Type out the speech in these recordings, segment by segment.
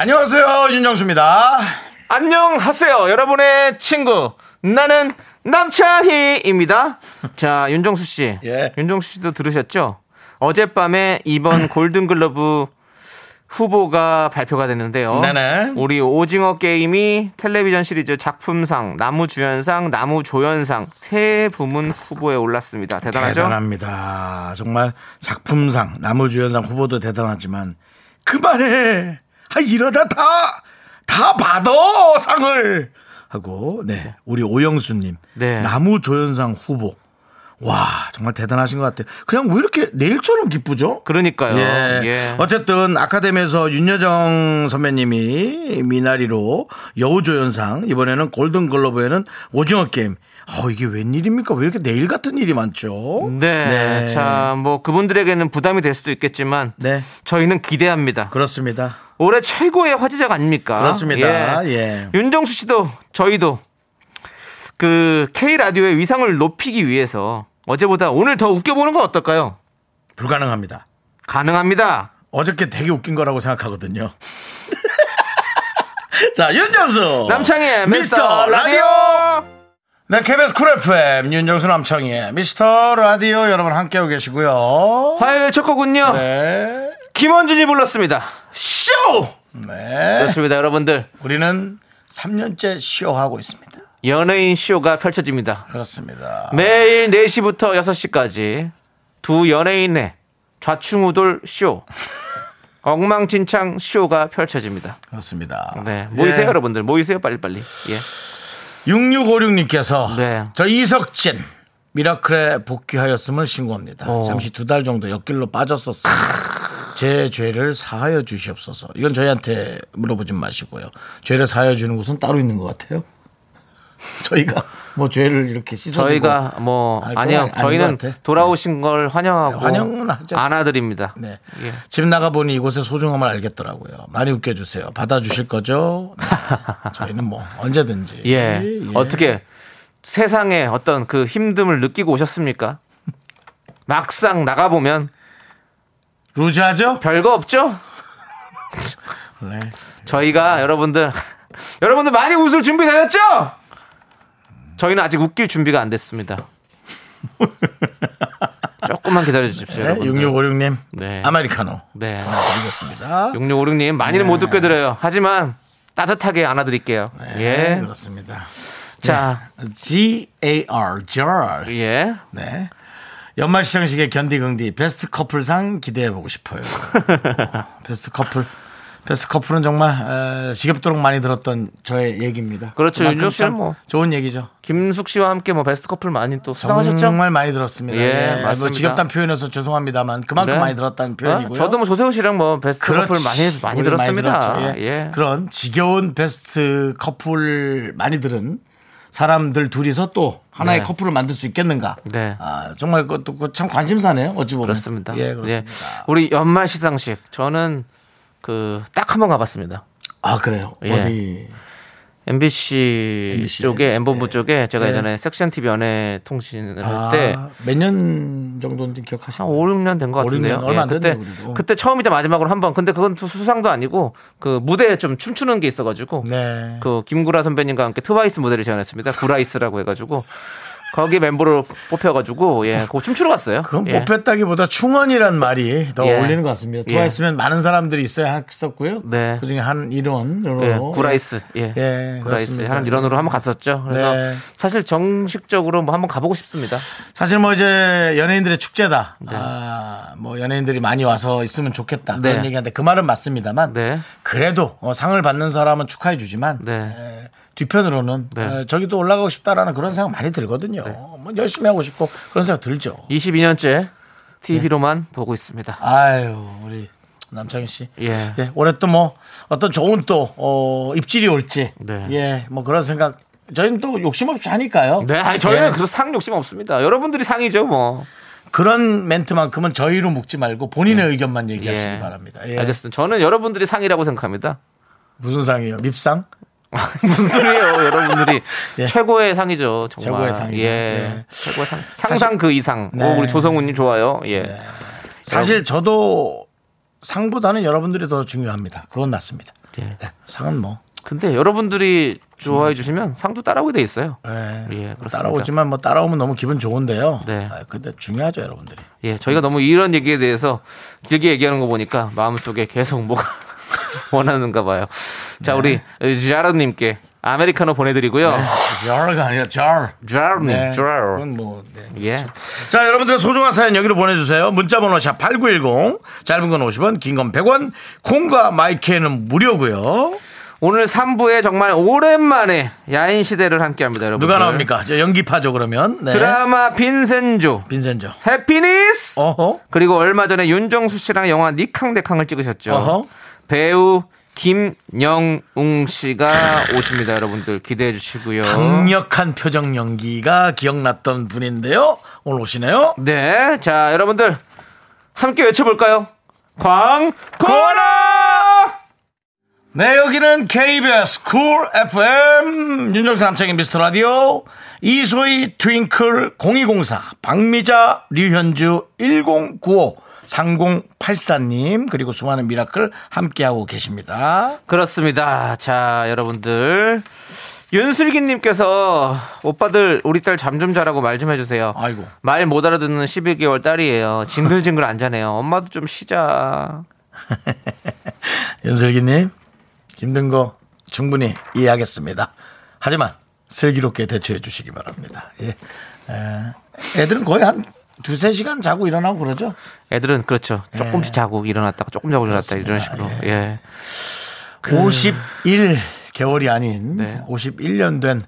안녕하세요 윤정수입니다. 안녕하세요, 여러분의 친구. 나는 남창희입니다. 자, 윤정수 씨. 예. 윤정수 씨도 들으셨죠? 어젯밤에 이번 골든글러브 후보가 발표가 됐는데요. 네네. 우리 오징어 게임이 텔레비전 시리즈 작품상, 나무주연상, 나무조연상 세 부문 후보에 올랐습니다. 대단하죠? 대단합니다. 정말 작품상 나무주연상 후보도 대단하지만 그만해. 아, 이러다 다 다 받아 상을 하고 네 우리 오영수님 네. 나무 조연상 후보 와 정말 대단하신 것 같아요. 그냥 왜 이렇게 내일처럼 기쁘죠? 그러니까요. 예. 예. 어쨌든 아카데미에서 윤여정 선배님이 미나리로 여우조연상 이번에는 골든글러브에는 오징어 게임. 어 이게 웬일입니까? 왜 이렇게 내일 같은 일이 많죠? 네. 자, 뭐 그분들에게는 부담이 될 수도 있겠지만 네 저희는 기대합니다. 그렇습니다. 올해 최고의 화제작 아닙니까? 그렇습니다. 예. 윤정수 씨도 저희도 그 K 라디오의 위상을 높이기 위해서 어제보다 오늘 더 웃겨보는 건 어떨까요? 불가능합니다. 가능합니다. 어저께 되게 웃긴 거라고 생각하거든요. 자, 윤정수. 남창희의 미스터 라디오. 네, KBS 쿨 FM 윤정수 남창희의 미스터 라디오 여러분 함께하고 계시고요. 화요일 첫 곡은요. 네. 김원준이 불렀습니다. 쇼! 네. 그렇습니다, 여러분들. 우리는 3년째 쇼하고 있습니다. 연예인 쇼가 펼쳐집니다. 그렇습니다. 매일 4시부터 6시까지 두 연예인의 좌충우돌 쇼. 엉망진창 쇼가 펼쳐집니다. 그렇습니다. 네. 모이세요, 예. 여러분들. 모이세요, 빨리빨리. 예. 6656님께서 네. 저 이석진 미라클에 복귀하였음을 신고합니다. 어. 잠시 두 달 정도 옆길로 빠졌었어요. 제 죄를 사하여 주시옵소서. 이건 저희한테 물어보지 마시고요. 죄를 사하여 주는 곳은 따로 있는 것 같아요. 저희가 뭐 죄를 이렇게 씻어주고 저희가 뭐 아니요. 저희는. 돌아오신 걸 환영하고 네, 환영은 하죠. 안아드립니다. 네. 예. 집 나가 보니 이곳의 소중함을 알겠더라고요. 많이 웃겨 주세요. 받아 주실 거죠? 네. 저희는 뭐 언제든지. 예. 어떻게 세상에 어떤 그 힘듦을 느끼고 오셨습니까? 막상 나가 보면 루즈하죠? 별거 없죠? 네. 저희가 여러분들 여러분들 많이 웃을 준비 되셨죠? 저희는 아직 웃길 준비가 안 됐습니다. 조금만 기다려 주십시오, 네, 여러분. 6656님. 네. 아메리카노. 네. 드리겠습니다. 6656님 많이는 못 듣게 드려요. 하지만 따뜻하게 안아드릴게요. 네, 예. 그렇습니다. 자, G-A-R, jar. 예. 네. 연말 시상식의 견디 긍디 베스트 커플상 기대해 보고 싶어요. 베스트 커플. 베스트 커플은 정말 에, 지겹도록 많이 들었던 저의 얘기입니다. 그렇죠. 윤정 씨는 참 뭐. 좋은 얘기죠. 김숙 씨와 함께 뭐 베스트 커플 많이 또 수상하셨죠? 정말 많이 들었습니다. 예, 예, 뭐 맞습니다. 지겹다는 표현에서 죄송합니다만 그만큼 그래? 많이 들었다는 표현이고요. 어? 저도 뭐 조세호 씨랑 뭐 베스트 커플 그렇지. 많이 많이 우리 들었습니다. 들었죠. 예. 예. 그런 지겨운 베스트 커플 많이 들은 사람들 둘이서 또 하나의 네. 커플을 만들 수 있겠는가? 네. 아, 정말 그것도 그참 관심사네요. 어찌 보면. 그렇습니다. 예, 그렇습니다. 우리 연말 시상식 저는 그 딱 한 번 가봤습니다. 아, 그래요. 예. 어디 MBC, MBC. 쪽에 엠본부 쪽에 제가 네. 예전에 섹션 TV 연애 통신을 아, 할때 몇 년 정도인지 기억하시나요? 한 5, 6년 된것 5, 6 같은데요. 년 얼마 안 그때 됐네요. 그때 처음이자 마지막으로 한 번. 근데 그건 수- 수상도 아니고 그 무대에 좀 춤추는 게 있어 가지고 네. 그 김구라 선배님과 함께 트와이스 무대를 지원했습니다. 구라이스라고 해 가지고 거기 멤버로 뽑혀가지고 예, 그거 춤추러 갔어요. 그건 예. 뽑혔다기보다 충원이란 말이 더 예. 어울리는 것 같습니다. 예. 트와이스면 많은 사람들이 있어야 했었고요. 네. 그중에 한 일원으로 예, 구라이스, 예, 예, 구라이스. 하는 일원으로 한번 갔었죠. 그래서 네. 사실 정식적으로 뭐 한번 가보고 싶습니다. 사실 뭐 이제 연예인들의 축제다. 아, 뭐 연예인들이 많이 와서 있으면 좋겠다. 네. 그런 얘기한데 그 말은 맞습니다만 네. 그래도 어, 상을 받는 사람은 축하해 주지만 네. 에, 뒤편으로는 네. 에, 저기도 올라가고 싶다라는 그런 생각 많이 들거든요. 뭐 열심히 하고 싶고 그런 생각 들죠. 22년째 TV로만 보고 있습니다. 아유 우리 남창희 씨. 예. 예, 올해 또 뭐 어떤 좋은 또 어, 입질이 올지. 네. 예, 뭐 그런 생각. 저희는 또 욕심 없이 하니까요. 네, 아니, 저희는 예. 그래서 상 욕심 없습니다. 여러분들이 상이죠, 뭐. 그런 멘트만큼은 저희로 묵지 말고 본인의 의견만 얘기하시기 예. 바랍니다. 예. 알겠습니다. 저는 여러분들이 상이라고 생각합니다. 무슨 상이에요? 밉상? 무슨 소리예요, 여러분들이 예. 최고의 상이죠, 정말. 최고의 상이죠. 예, 예. 최고의 상. 상상 그 이상. 네. 오, 우리 조성훈님 좋아요. 예. 사실 저도 상보다는 여러분들이 더 중요합니다. 그건 맞습니다. 예. 예, 상은 뭐 근데 여러분들이 좋아해 주시면 상도 따라오게 돼 있어요. 예, 예, 그렇습니다. 따라오지만 뭐 따라오면 너무 기분 좋은데요. 네. 아, 근데 중요하죠, 여러분들이. 예, 저희가 너무 이런 얘기에 대해서 길게 얘기하는 거 보니까 마음속에 계속 뭐가 원하는가 봐요. 자, 우리 자르님께 아메리카노 보내드리고요. jar가 아니라 jar. 자르님, 네. 자르. 그건 뭐 네. 예. 자, 여러분들의 소중한 사연 여기로 보내주세요. 문자번호 샵 8910. 짧은 건 50원, 긴 건 100원. 콩과 마이크는 무료고요 오늘 3부에 정말 오랜만에 야인 시대를 함께 합니다, 여러분. 누가 나옵니까? 저 연기파죠, 그러면. 네. 드라마 빈센조, 빈센조. 해피니스. 어허. 그리고 얼마 전에 윤정수 씨랑 영화 니캉내캉을 찍으셨죠. 어허. 배우 김영웅 씨가 오십니다, 여러분들 기대해 주시고요. 강력한 표정 연기가 기억났던 분인데요. 오늘 오시네요. 네, 자 여러분들 함께 외쳐볼까요? 광고라! 네, 여기는 KBS 쿨 FM 윤정수 남창희 미스터 라디오 이소희 트윙클 0204 박미자 류현주 1095 3084님 그리고 수많은 미라클 함께하고 계십니다. 그렇습니다. 자 여러분들 윤슬기님께서 오빠들 우리 딸 잠 좀 자라고 말 좀 해주세요. 아이고. 말 못 알아듣는 11개월 딸이에요. 징글징글 안 자네요. 엄마도 좀 쉬자. 윤슬기님 힘든 거 충분히 이해하겠습니다. 하지만 슬기롭게 대처해 주시기 바랍니다. 예. 에, 애들은 거의 한 두세 시간 자고 일어나고 그러죠. 애들은 그렇죠. 조금씩 자고 일어났다가 조금 자고 일어났다 이런 식으로. 예. 51개월이 아닌 네. 51년 된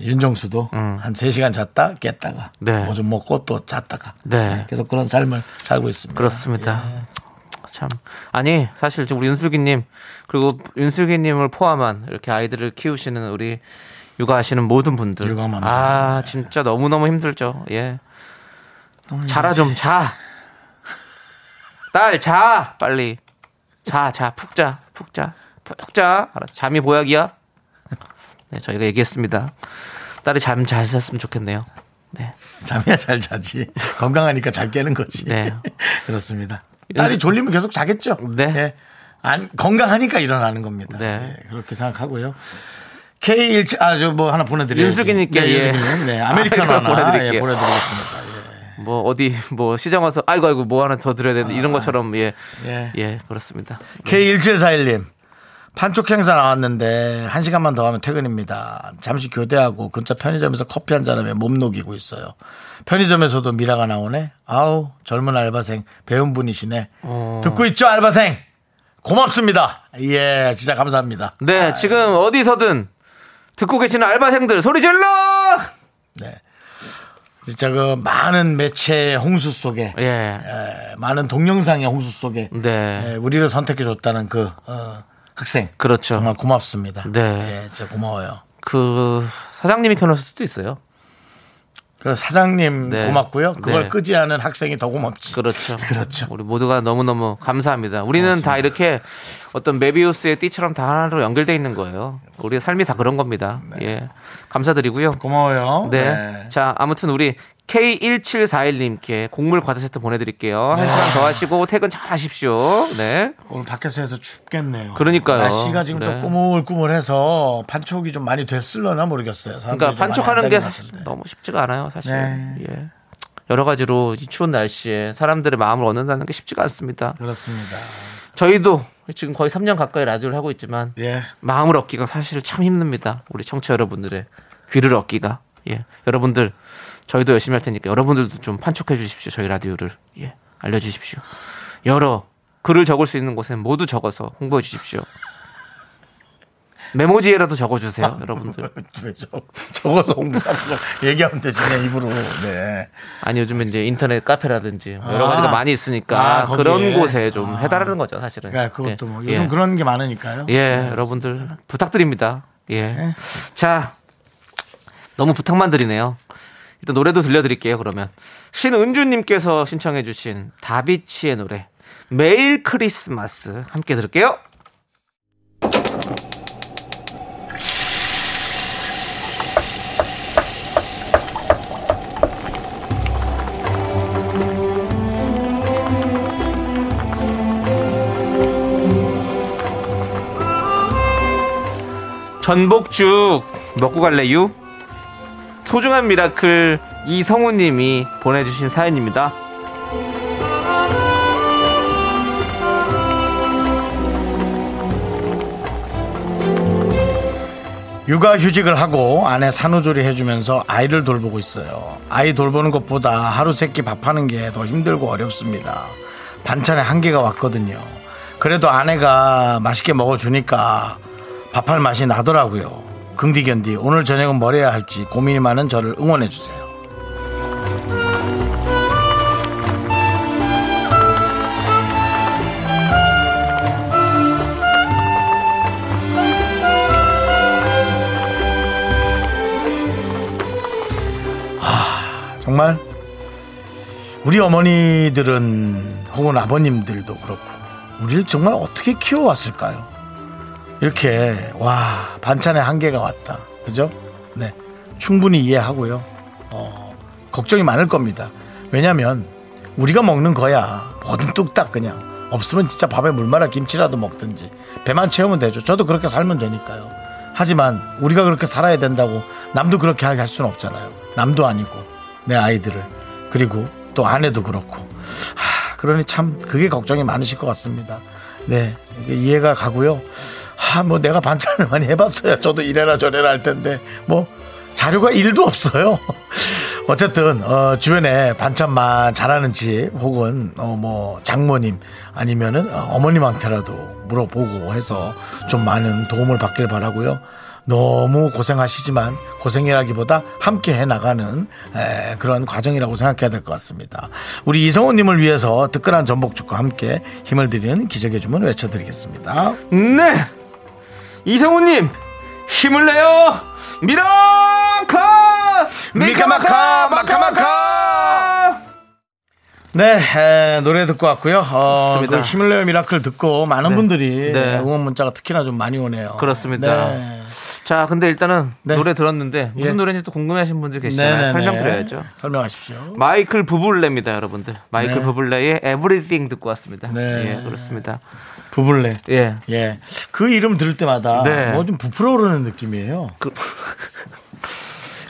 윤정수도 한 3시간 잤다 깼다가 음. 네. 뭐좀 먹고 또 잤다가 네. 계속 그런 삶을 살고 있습니다. 그렇습니다. 참 아니 사실 지금 우리 윤슬기님 그리고 윤슬기님을 포함한 이렇게 아이들을 키우시는 우리 육아하시는 모든 분들 유감합니다. 아 진짜 너무 너무 힘들죠. 예. 자라 좀 자. 딸 자 빨리 자 자 푹 자 푹 자 푹 자. 알았죠? 잠이 보약이야. 네 저희가 얘기했습니다. 딸이 잠 잘 잤으면 좋겠네요. 네. 잠이야 잘 자지. 건강하니까 잘 깨는 거지. 네. 그렇습니다. 딸이 졸리면 계속 자겠죠. 네. 예. 안, 건강하니까 일어나는 겁니다. 네. 예, 그렇게 생각하고요. K17, 아, 저 뭐 하나 보내드려요. 윤슬기님께, 네, 예. 네, 아메리카노 하나 보내드릴게요. 예, 보내드리겠습니다. 뭐 어디 뭐 시장 와서 아이고 아이고 뭐 하나 더 드려야 되는데 이런 것처럼 예. 예. 예, 그렇습니다. K1741님. 판촉 행사 나왔는데 한 시간만 더 하면 퇴근입니다. 잠시 교대하고 근처 편의점에서 커피 한잔 하며 몸 녹이고 있어요. 편의점에서도 미라가 나오네. 아우 젊은 알바생 배운 분이시네. 어. 듣고 있죠 알바생. 고맙습니다. 예, 진짜 감사합니다. 네, 지금 어디서든 듣고 계시는 알바생들 소리 질러! 네. 진짜 그 많은 매체 홍수 속에 예. 에, 많은 동영상의 홍수 속에 네. 에, 우리를 선택해 줬다는 그 어, 학생 그렇죠. 정말 고맙습니다. 네. 예, 진짜 고마워요. 그 사장님이 켜놓을 수도 있어요. 그 사장님 네. 고맙고요. 그걸 네. 끄지 않은 학생이 더 고맙지. 그렇죠. 그렇죠. 우리 모두가 너무너무 감사합니다. 우리는 다 고맙습니다. 이렇게 어떤 메비우스의 띠처럼 다 하나로 연결돼 있는 거예요. 우리의 삶이 다 그런 겁니다. 예. 감사드리고요. 고마워요. 네. 자, 아무튼 우리 K1741님께 곡물 과자 세트 보내드릴게요. 한 시간 더 하시고 퇴근 잘 하십시오. 네. 오늘 밖에서 해서 춥겠네요. 그러니까요. 날씨가 지금 네. 또 꾸물꾸물해서 판촉이 좀 많이 됐을려나 모르겠어요. 그러니까 판촉하는 안게 사실. 너무 쉽지가 않아요, 사실. 네. 예. 여러 가지로 이 추운 날씨에 사람들의 마음을 얻는다는 게 쉽지가 않습니다. 그렇습니다. 저희도 지금 거의 3년 가까이 라디오를 하고 있지만 예. 마음을 얻기가 사실 참 힘듭니다. 우리 청취자 여러분들의 귀를 얻기가. 예. 여러분들 저희도 열심히 할 테니까 여러분들도 좀 판촉해 주십시오. 저희 라디오를. 예. 알려 주십시오. 여러 글을 적을 수 있는 곳에 모두 적어서 홍보해 주십시오. 메모지에라도 적어주세요, 여러분들. 왜 저, 적어서 홍보하는 거 얘기하면 되지, 그냥 입으로. 네. 아니 요즘 이제 인터넷 카페라든지 여러 가지가 많이 있으니까 아. 그런 곳에 좀 해달라는 거죠, 사실은. 그러니까 그것도 뭐, 예. 요즘 예. 그런 게 많으니까요. 예, 여러분들 부탁드립니다. 예. 네. 자, 너무 부탁만 드리네요. 일단 노래도 들려드릴게요. 그러면 신은주님께서 신청해주신 다비치의 노래 매일 크리스마스 함께 들을게요. 전복죽 먹고 갈래유? 소중한 미라클 이성우님이 보내주신 사연입니다. 육아휴직을 하고 아내 산후조리 해주면서 아이를 돌보고 있어요. 아이 돌보는 것보다 하루 세끼 밥하는 게 더 힘들고 어렵습니다. 반찬에 한계가 왔거든요. 그래도 아내가 맛있게 먹어주니까 밥할 맛이 나더라고요. 긍디견디 오늘 저녁은 뭘 해야 할지 고민이 많은 저를 응원해 주세요. 정말 우리 어머니들은 혹은 아버님들도 그렇고 우리를 정말 어떻게 키워왔을까요? 이렇게 와 반찬에 한계가 왔다. 그죠? 네. 충분히 이해하고요. 어, 걱정이 많을 겁니다. 왜냐하면 우리가 먹는 거야. 뭐든 뚝딱 그냥. 없으면 진짜 밥에 물 말아 김치라도 먹든지. 배만 채우면 되죠. 저도 그렇게 살면 되니까요. 하지만 우리가 그렇게 살아야 된다고 남도 그렇게 할 수는 없잖아요. 남도 아니고 내 아이들을. 그리고 또 아내도 그렇고. 하, 그러니 참 그게 걱정이 많으실 것 같습니다. 네. 이해가 가고요. 하, 뭐 내가 반찬을 많이 해봤어요. 저도 이래라 저래라 할 텐데 뭐 자료가 일도 없어요. 어쨌든 어, 주변에 반찬만 잘하는 집 혹은 어, 뭐 장모님 아니면은 어, 어머님한테라도 물어보고 해서 좀 많은 도움을 받길 바라고요. 너무 고생하시지만 고생이라기보다 함께 해 나가는 에, 그런 과정이라고 생각해야 될 것 같습니다. 우리 이성호님을 위해서 뜨끈한 전복죽과 함께 힘을 드리는 기적의 주문 외쳐드리겠습니다. 네, 이성우님 힘을 내요, 미라카, 미카마카, 마카마카. 네, 에, 노래 듣고 왔고요. 어. 그 힘을 내요 미라클 듣고 많은 네. 분들이 네. 응원 문자가 특히나 좀 많이 오네요. 그렇습니다. 네. 자, 근데 일단은 네. 노래 들었는데 무슨 예. 노래인지 또 궁금해하신 분들 계시잖아요. 네네네. 설명드려야죠. 설명하십시오. 마이클 부블레입니다, 여러분들. 마이클 네. 부블레의 Everything 듣고 왔습니다. 네. 예, 그렇습니다. 부블레. 예. 예. 그 이름 들을 때마다 네. 뭐좀 부풀어 오르는 느낌이에요.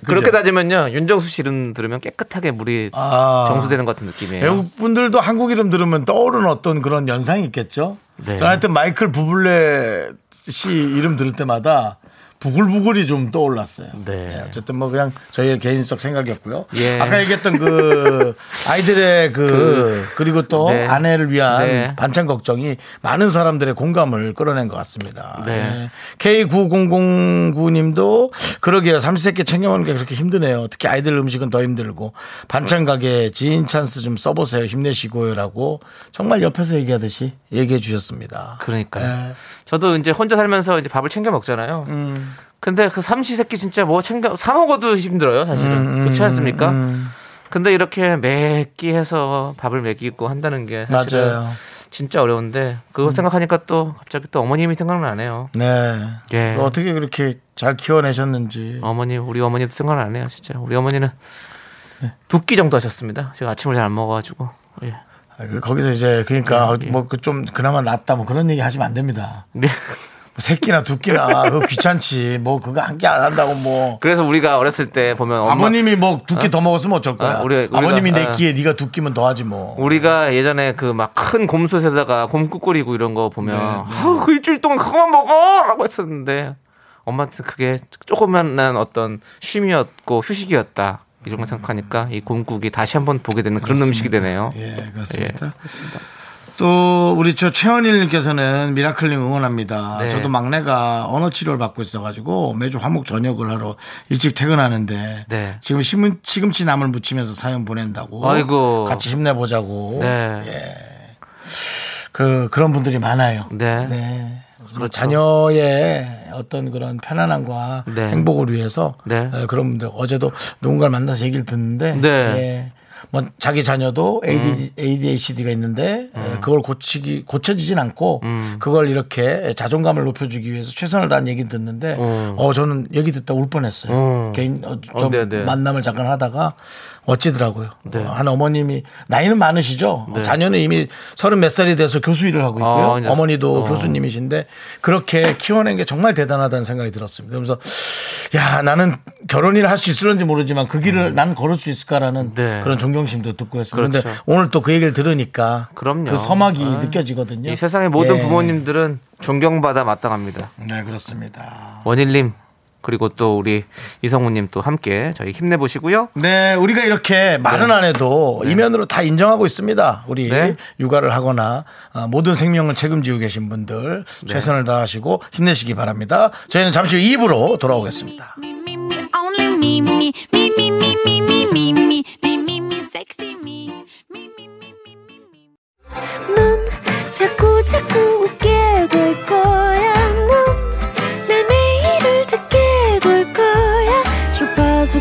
그 렇게 따지면요, 윤정수 씨 이름 들으면 깨끗하게 물이 아. 정수되는 것 같은 느낌이에요. 외국 분들도 한국 이름 들으면 떠오르는 어떤 그런 연상이 있겠죠. 네. 저는 하여튼 마이클 부블레 씨 이름 들을 때마다 부글부글이 좀 떠올랐어요. 네. 어쨌든 뭐 그냥 저희의 개인적 생각이었고요. 예. 아까 얘기했던 그 아이들의 그, 그, 리고또 네. 아내를 위한 네. 반찬 걱정이 많은 사람들의 공감을 끌어낸 것 같습니다. 네. K9009님도 그러게요. 삼시세끼 챙겨먹는 게 그렇게 힘드네요. 특히 아이들 음식은 더 힘들고 반찬 가게 지인 찬스 좀 써보세요. 힘내시고요라고 정말 옆에서 얘기하듯이 얘기해 주셨습니다. 그러니까요. 네. 저도 이제 혼자 살면서 이제 밥을 챙겨 먹잖아요. 음. 근데 그 삼시세끼 진짜 뭐 챙겨 사 먹어도 힘들어요, 사실은. 음, 그렇지 않습니까? 음. 근데 이렇게 매끼 해서 밥을 먹이고 한다는 게 사실은 맞아요. 음. 진짜 어려운데 그거 생각하니까 또 갑자기 또 어머님이 생각나네요. 네. 예. 어떻게 그렇게 잘 키워내셨는지. 어머니 우리 어머니도 생각나네요, 진짜. 우리 어머니는 네. 두끼 정도 하셨습니다. 제가 아침을 잘 안 먹어가지고. 예. 아, 그- 거기서 이제 그러니까 예, 예. 뭐그좀 그나마 낫다 뭐 그런 얘기 하시면 안 됩니다. 네. 뭐세 끼나 두 끼나 그거 귀찮지. 뭐 그거 한 끼 안 한다고 뭐. 그래서 우리가 어렸을 때 보면 엄마, 아버님이 뭐 두 끼더 먹었으면 어쩔 거야. 어, 우리- 우리가- 아버님이 네 어. 끼에 네가 두 끼면 더 하지 뭐. 우리가 예전에 그 막 큰 곰솥에다가 곰국 끓이고 이런 거 보면 네, 아, 그 일주일 동안 그거만 먹어라고 했었는데 엄마한테 그게 조그만한 어떤 쉼이었고 휴식이었다 이런 거 생각하니까 이 곰국이 다시 한번 보게 되는 그런 음식이 되네요. 예, 그렇습니다. 또 우리 저 최원일님께서는 미라클님 응원합니다. 네. 저도 막내가 언어 치료를 받고 있어가지고 매주 화목 저녁을 하러 일찍 퇴근하는데 네. 지금 시금, 시금치 나물 무치면서 사연 보낸다고. 아이고. 같이 힘내보자고. 네. 그 그런 분들이 많아요. 네. 그리고 자녀의 어떤 그런 편안함과 네. 행복을 위해서 네. 에, 그런 분들 어제도 누군가를 만나서 얘기를 듣는데 네. 예. 뭐 자기 자녀도 음. AD, ADHD가 있는데 에, 그걸 고치기 고쳐지진 않고 음. 그걸 이렇게 자존감을 높여주기 위해서 최선을 다한 얘기 듣는데 어 저는 얘기 듣다 울 뻔했어요. 음. 개인 어, 어, 좀 네, 네. 만남을 잠깐 하다가 어찌더라고요. 네. 어, 한 어머님이 나이는 많으시죠. 네. 자녀는 이미 서른 몇 살이 돼서 교수 일을 하고 있고요. 아, 어머니도 어. 교수님이신데 그렇게 키워낸 게 정말 대단하다는 생각이 들었습니다. 그래서 야 나는 결혼을 할 수 있을런지 모르지만 그 길을 나는 걸을 수 있을까라는 음. 네. 그런 존경심도 듣고 했습니다. 그런데 그렇죠. 오늘 또 그 얘기를 들으니까 그럼요. 그 서막이 아. 느껴지거든요. 이 세상의 모든 예. 부모님들은 존경받아 마땅합니다. 네 그렇습니다. 원일님 그리고 또 우리 이성우님 또 함께 저희 힘내보시고요. 네, 우리가 이렇게 말은 네. 안 해도 네. 이면으로 다 인정하고 있습니다. 우리 네. 육아를 하거나 어, 모든 생명을 책임지고 계신 분들 최선을 다하시고 힘내시기 바랍니다. 저희는 잠시 후 2부로 돌아오겠습니다. 자꾸 자꾸 웃게 될 거야.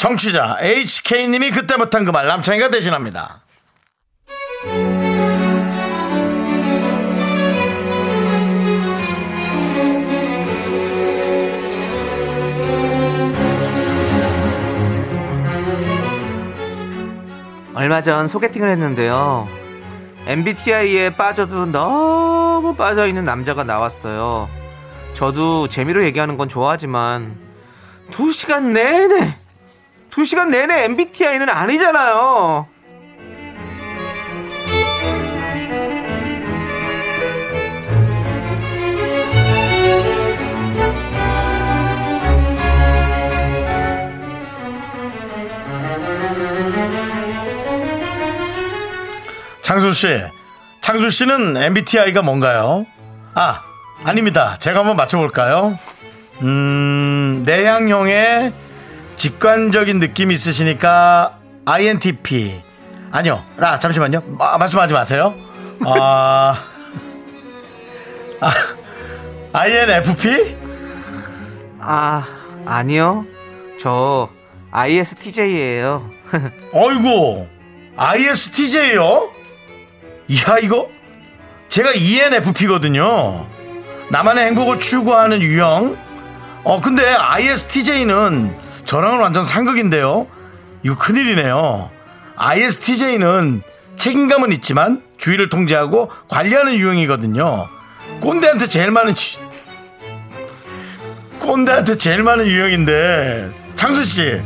청취자 HK님이 그때 못한 그 말 남창희가 대신합니다. 얼마 전 소개팅을 했는데요. MBTI에 빠져도 너무 빠져 있는 남자가 나왔어요. 저도 재미로 얘기하는 건 좋아하지만 두 시간 내내 두 시간 내내 MBTI는 아니잖아요. 창술 씨, 창술 씨는 MBTI가 뭔가요? 아, 아닙니다. 제가 한번 맞춰볼까요? 음, 내향형의 직관적인 느낌이 있으시니까 INTP. 아니요. 아, 잠시만요. 아, 말씀하지 마세요. 아, 아, INFP? 아 아니요. 저 ISTJ예요. 어이구, ISTJ요? 이야, 이거? 제가 ENFP거든요. 나만의 행복을 추구하는 유형. 어, 근데 ISTJ는 저랑은 완전 상극인데요. 이거 큰일이네요. ISTJ는 책임감은 있지만 주위를 통제하고 관리하는 유형이거든요. 꼰대한테 제일 많은, 지- 꼰대한테 제일 많은 유형인데, 창수 씨,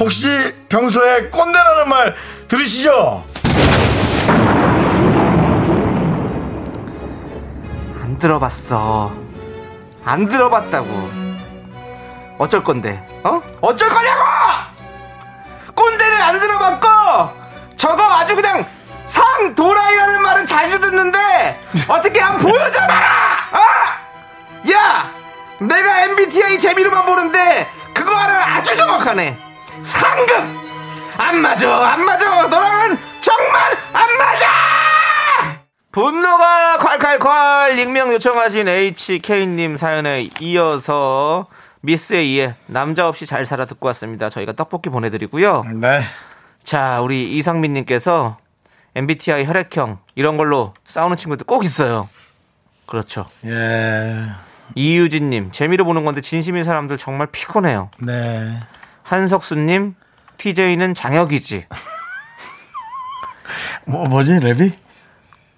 혹시 평소에 꼰대라는 말 들으시죠? 안 들어봤어. 안 들어봤다고. 어쩔 건데? 어? 어쩔 거냐고! 꼰대를 안 들어봤고 저거 아주 그냥 상 도라이라는 말은 자주 듣는데 어떻게 한번 보여줘 봐라! 어? 야! 내가 MBTI 재미로만 보는데 그거 하나 아주 정확하네. 상급! 안 맞아, 안 맞아. 너랑은 정말 안 맞아! 분노가 콸콸콸 익명 요청하신 HK님 사연에 이어서 미스에 이에 남자 없이 잘 살아 듣고 왔습니다. 저희가 떡볶이 보내드리고요. 네. 자, 우리 이상민님께서 MBTI 혈액형 이런 걸로 싸우는 친구들 꼭 있어요. 그렇죠. 예. 이유진님 재미로 보는 건데 진심인 사람들 정말 피곤해요. 네. 한석수님 TJ는 장혁이지. 뭐, 뭐지, 랩이?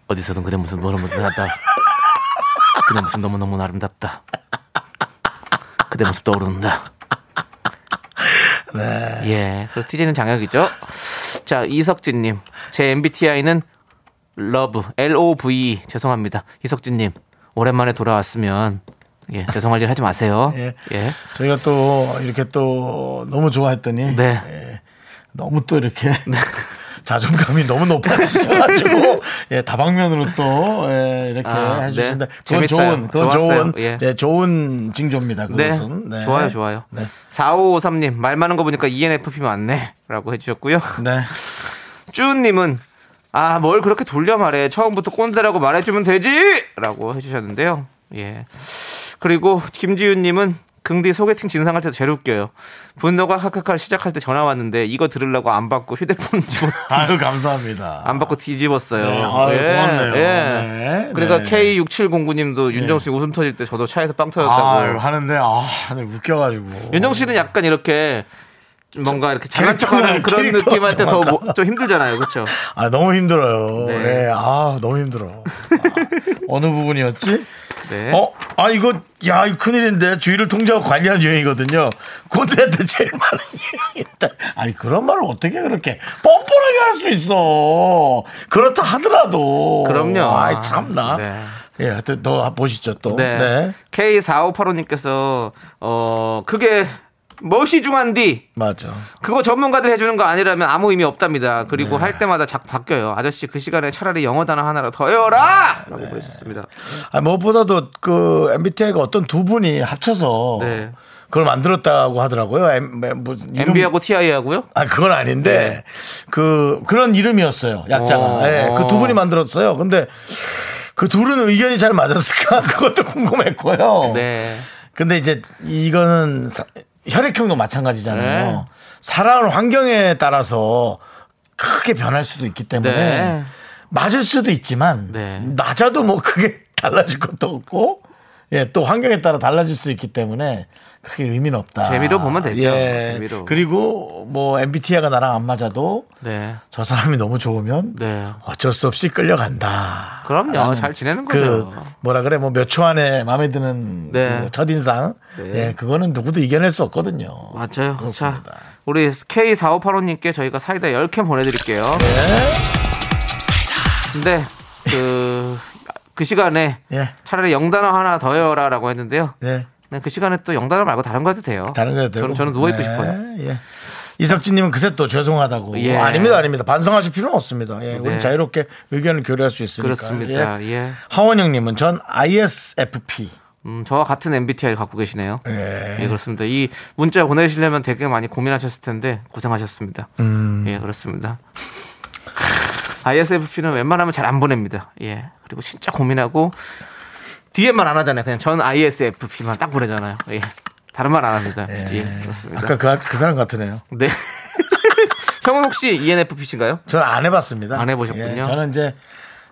어디서든 그래 무슨 너무 나다. 그대 모습 너무 너무 아름답다. 그대 모습 떠오른다. 네. 예, 그래서 TJ는 장혁이죠. 자 이석진님, 제 MBTI는 love L O V E 죄송합니다. 이석진님 오랜만에 돌아왔으면 예 죄송할 일 하지 마세요. 예. 예. 저희가 또 이렇게 또 너무 좋아했더니 네. 예, 너무 또 이렇게 자존감이 너무 높아지셔가지고 예, 다방면으로 또 예, 이렇게 아, 해주신다. 네. 그건 재밌어요. 좋은 그건 좋았어요. 좋은 예. 예, 좋은 징조입니다. 네. 그것은 네. 좋아요, 좋아요. 네. 4553님, 말 많은 거 보니까 ENFP 맞네. 라고 해주셨고요. 네. 쭈님은, 아, 뭘 그렇게 돌려 말해. 처음부터 꼰대라고 말해주면 되지! 라고 해주셨는데요. 예. 그리고 김지윤님은, 긍디 소개팅 진상할 때도 제일 웃겨요. 분노가 칼칼칼 시작할 때 전화 왔는데 이거 들으려고 안 받고 휴대폰 집어 아유 감사합니다. 안 받고 뒤집었어요. 네, 아유, 고맙네요. 네, 그러니까 네. K6709님도 윤정수 씨 웃음 터질 때 저도 차에서 빵 터졌다고. 아유 하는데 아 네, 웃겨가지고. 윤정 씨는 약간 이렇게 좀 뭔가 이렇게 잘난 척하는 그런 캐릭터가 느낌할 때더 정확한. 좀 힘들잖아요, 그렇죠? 아 너무 힘들어요. 네. 네. 아 너무 힘들어. 아, 어느 부분이었지? 네. 어? 아 이거 야 이거 큰일인데 주위를 통제하고 관리하는 유행이거든요. 꼰대한테 제일 많은 유행이다. 아니 그런 말을 어떻게 그렇게 뻔뻔하게 할 수 있어? 그렇다 하더라도. 그럼요. 아이 참나. 네. 예, 하여튼 더 보시죠 또. 네. 네. K4585님께서 어 그게 멋이 중한디 맞아. 그거 전문가들 해주는 거 아니라면 아무 의미 없답니다. 네. 그리고 할 때마다 자꾸 바뀌어요. 아저씨 그 시간에 차라리 영어 단어 하나로 더 외워라! 라고 보내주셨습니다. 아, 무엇보다도 그 MBTI가 어떤 두 분이 합쳐서 네. 그걸 만들었다고 하더라고요. M, 뭐 이름- MB하고 TI 하고요? 아, 그건 아닌데, 그, 그런 이름이었어요. 약자가. 어, 예, 어. 그두 분이 만들었어요. 근데 그 둘은 의견이 잘 맞았을까? 그것도 궁금했고요. 네. 근데 이제 이거는 사- 혈액형도 마찬가지잖아요. 네. 살아온 환경에 따라서 크게 변할 수도 있기 때문에 네. 맞을 수도 있지만 네. 맞아도 뭐 크게 달라질 것도 없고 예, 또 환경에 따라 달라질 수도 있기 때문에 크게 의미는 없다. 재미로 보면 되죠. 예. 재미로. 그리고 뭐 MBTI가 나랑 안 맞아도 네. 저 사람이 너무 좋으면 네. 어쩔 수 없이 끌려간다. 그럼요. 잘 지내는 그 거죠. 뭐라 그래 뭐 몇 초 안에 마음에 드는 네. 그 첫인상 네. 예 그거는 누구도 이겨낼 수 없거든요. 맞아요. 그렇습니다. 자, 우리 K4585님께 저희가 사이다 10캔 보내드릴게요. 네. 근데 그, 그 시간에 예. 차라리 영단어 하나 더 외워라라고 했는데요. 네. 네, 그 시간에 또 영단어 말고 다른 거 해도 돼요. 다른 거 해도 되고. 저는, 저는 누워있고 네, 싶어요. 예. 이석진님은 그새 또 죄송하다고. 예. 어, 아닙니다, 아닙니다. 반성하실 필요는 없습니다. 예, 우리 네. 자유롭게 의견을 교류할 수 있으니까. 그렇습니다. 예. 예. 하원영님은 전 ISFP. 음, 저와 같은 MBTI를 갖고 계시네요. 예. 예, 그렇습니다. 이 문자 보내시려면 되게 많이 고민하셨을 텐데 고생하셨습니다. 음. 예, 그렇습니다. ISFP는 웬만하면 잘 안 보냅니다. 예. 그리고 진짜 고민하고 DM만 안 하잖아요. 그냥 전 ISFP만 딱 보내잖아요. 예. 다른 말 안 합니다. 예, 그렇습니다. 아까 그, 그 사람 같으네요. 네. 형은 혹시 ENFP신가요? 저는 안 해봤습니다. 안 해보셨군요. 예, 저는 이제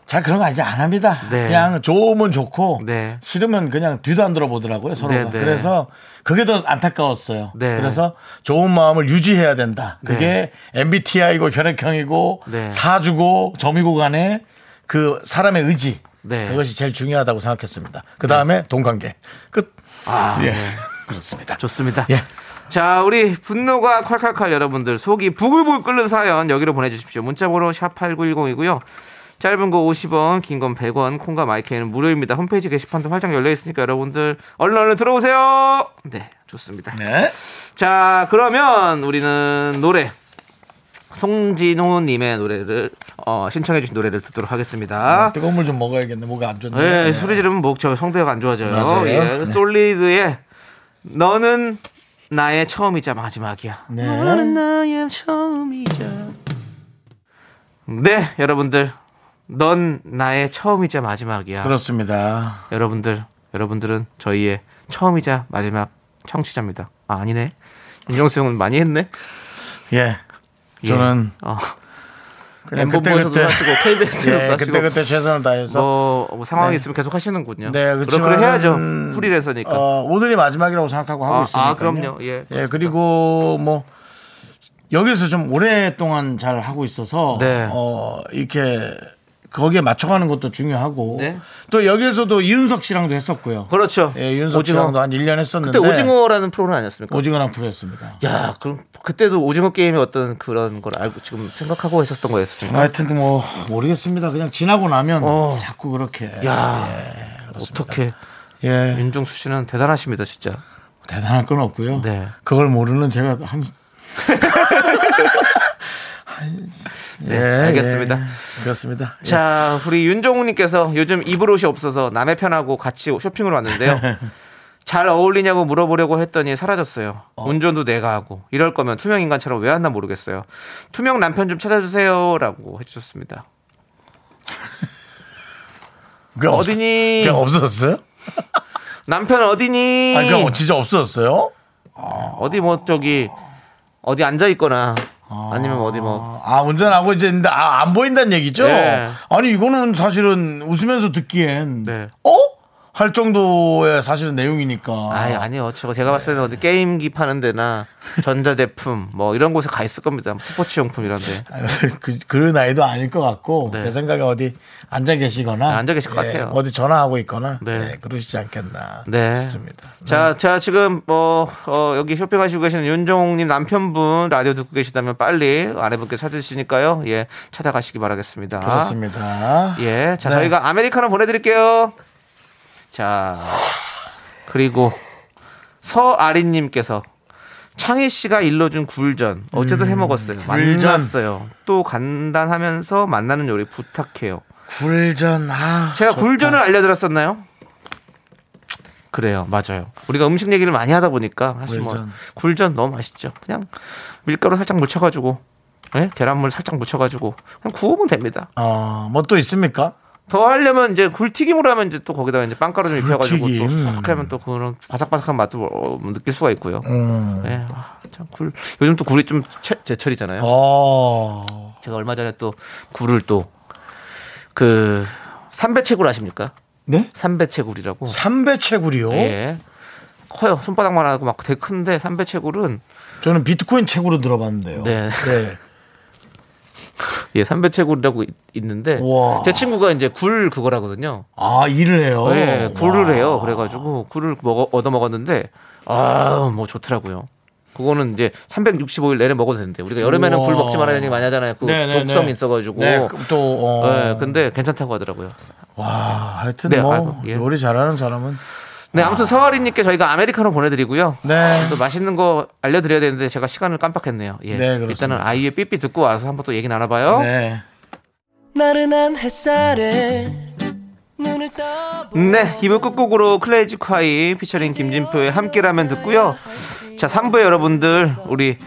잘 그런 거 이제 안 합니다. 네. 그냥 좋으면 좋고 네. 싫으면 그냥 뒤도 안 돌아보더라고요 서로가. 네, 네. 그래서 그게 더 안타까웠어요. 네. 그래서 좋은 마음을 유지해야 된다. 그게 네. MBTI고 혈액형이고 네. 사주고 점이고 간에 그 사람의 의지 네. 그것이 제일 중요하다고 생각했습니다. 그 다음에 돈관계 끝. 아, 예. 네. 그렇습니다. 좋습니다. 예. 자, 우리 분노가 콸콸콸 여러분들 속이 부글부글 끓는 사연 여기로 보내주십시오. 문자번호 샵 8910이고요. 짧은 거 50원, 긴 건 100원, 콩과 마이크는 무료입니다. 홈페이지 게시판도 활짝 열려 있으니까 여러분들 얼른 얼른 들어오세요. 네, 좋습니다. 네. 자, 그러면 우리는 노래 송진호님의 노래를 어, 신청해주신 노래를 듣도록 하겠습니다. 뜨거운 물 좀 먹어야겠네. 뭐가 안 좋네. 네, 소리 지르면 목 저 성대가 안 좋아져요. 예, 네. 솔리드의 너는 나의 처음이자 마지막이야. 네. 너는 나의 처음이자. 네, 여러분들. 넌 나의 처음이자 마지막이야. 그렇습니다. 여러분들, 여러분들은 저희의 처음이자 마지막 청취자입니다. 아, 아니네. 윤정수 형은 많이 했네. 예. 예. 저는 어, 그냥 엠본부에서도 그때 하시고 KBS도 예, 하시고 그때 그때 최선을 다해서 뭐, 뭐 상황이 네. 있으면 계속 하시는군요. 네, 그렇지만 그래 해야죠. 프리랜서니까. 어, 오늘이 마지막이라고 생각하고 하고 아, 있으니까. 아, 그럼요. 예, 그렇습니다. 그리고 뭐 여기서 좀 오랫동안 잘 하고 있어서 네. 어, 이렇게 거기에 맞춰가는 것도 중요하고 네. 또 여기에서도 이윤석 씨랑도 했었고요. 그렇죠. 예, 이윤석 오징어. 씨랑도 한 1년 했었는데 그때 오징어라는 프로는 아니었습니까? 오징어랑 프로였습니다. 야, 그럼 그때도 오징어 게임의 어떤 그런 걸 알고 지금 생각하고 했었던 거였습니까? 하여튼 뭐 모르겠습니다. 그냥 지나고 나면 어. 자꾸 그렇게 야, 어떻게 예 윤종수 씨는 대단하십니다, 진짜. 대단할 건 없고요. 네. 그걸 모르는 제가 한 예, 알겠습니다. 예, 그렇습니다. 예. 자, 우리 윤종우님께서 요즘 입을 옷이 없어서 남의 편하고 같이 쇼핑을 왔는데요. 잘 어울리냐고 물어보려고 했더니 사라졌어요. 운전도 내가 하고 이럴 거면 투명 인간처럼 왜 왔나 모르겠어요. 투명 남편 좀 찾아주세요라고 해주셨습니다. 없- 어디니? 그냥 없어졌어요? 남편 어디니? 아니 그냥 진짜 없어졌어요? 어디 뭐 저기 어디 앉아 있거나 아니면 어디 뭐 아 운전하고 이제 근데 아, 안 보인다는 얘기죠? 네. 아니 이거는 사실은 웃으면서 듣기엔 네. 어? 할 정도의 사실은 내용이니까. 아니 아니요. 저 제가 봤을 때는 어디 게임기 파는 데나 전자제품 뭐 이런 곳에 가 있을 겁니다. 스포츠 용품 이런 데. 아니, 그, 그 나이도 아닐 것 같고 네. 제 생각에 어디 앉아 계시거나 네, 앉아 계실 것 예, 같아요. 어디 전화하고 있거나 네. 네, 그러시지 않겠나 네. 싶습니다. 자, 자 지금 뭐 어, 여기 쇼핑하시고 계시는 윤종님 남편분 라디오 듣고 계시다면 빨리 아내분께 찾으시니까요. 예, 찾아가시기 바라겠습니다. 그렇습니다. 예, 자 네. 저희가 아메리카노 보내드릴게요. 자 그리고 서아린님께서 창희 씨가 일러준 굴전 어제도 해 먹었어요. 음, 굴전. 만났어요. 또 간단하면서 만나는 요리 부탁해요. 굴전 아 제가 좋다. 굴전을 알려드렸었나요? 그래요, 맞아요. 우리가 음식 얘기를 많이 하다 보니까 사실 뭐 굴전. 굴전 너무 맛있죠. 그냥 밀가루 살짝 묻혀가지고, 예? 계란물 살짝 묻혀가지고 그냥 구우면 됩니다. 어뭐 또 있습니까? 더 하려면 이제 굴튀김으로 하면 이제 또 거기다가 이제 빵가루 좀 입혀가지고 굴튀김. 또쏙 하면 또 그런 바삭바삭한 맛도 어, 느낄 수가 있고요. 음. 예, 아, 참 굴. 요즘 또 굴이 좀 채- 제철이잖아요. 어 제가 얼마 전에 또 굴을 또 그 삼배채굴 아십니까? 네? 삼배채굴이라고. 삼배채굴이요? 예. 커요. 손바닥만 하고 막 되게 큰데 삼배채굴은 저는 비트코인 채굴로 들어봤는데요. 네. 네. 예, 삼배채굴이라고 있- 있는데 우와. 제 친구가 이제 굴 그거라거든요. 아 일을 해요. 예, 굴을 와. 해요. 그래가지고 굴을 먹어 얻어 먹었는데 아, 뭐 좋더라고요. 그거는 이제 365일 내내 먹어도 되는데 우리가 여름에는 우와. 굴 먹지 말아야 되는 게 많이 하잖아요. 그. 독성이 있어가지고. 네, 그럼 또 어. 예, 근데 괜찮다고 하더라고요. 와 하여튼 네, 뭐 아이고, 예. 요리 잘하는 사람은 네, 아무튼 서아리님께 저희가 아메리카노 보내드리고요. 네. 또 맛있는 거 알려드려야 되는데 제가 시간을 깜빡했네요. 예. 네, 그렇습니다. 일단은 아이유의 삐삐 듣고 와서 한번 또 얘기 나눠봐요. 네. 나른한 햇살에 눈을 떠 네, 이부 끝곡으로 클레이지 콰이 피처링 김진표의 함께라면 듣고요. 자, 3부에 여러분들 우리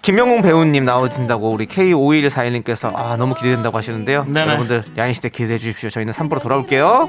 김영웅 배우님 나오신다고 우리 K5141님께서 아, 너무 기대된다고 하시는데요. 네네. 여러분들 야인시대 기대해 주십시오. 저희는 3부로 돌아올게요.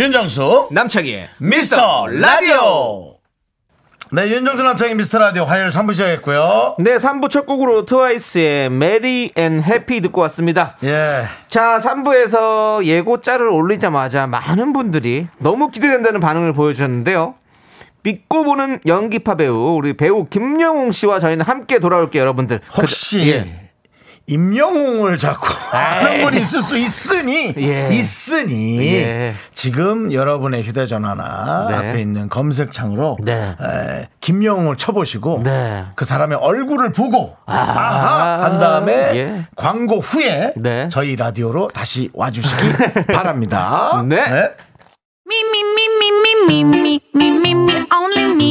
윤정수 남창희의 미스터 라디오. 네, 윤정수 남창희 미스터 라디오 화요일 3부 시작했고요. 네, 3부 첫 곡으로 트와이스의 Merry and Happy 듣고 왔습니다. 예. 자, 3부에서 예고짤을 올리자마자 많은 분들이 너무 기대된다는 반응을 보여주셨는데요. 믿고 보는 연기파 배우, 우리 배우 김영웅 씨와 저희는 함께 돌아올게요, 여러분들. 혹시 그- 예. 임영웅을 자꾸 하는 분이 있을 수 있으니 예. 있으니 예. 지금 여러분의 휴대전화나 네. 앞에 있는 검색창으로 네. 에, 김영웅을 쳐보시고 네. 그 사람의 얼굴을 보고 아. 아하 한 다음에 예. 광고 후에 네. 저희 라디오로 다시 와주시기 바랍니다. 네. Me, me, only me,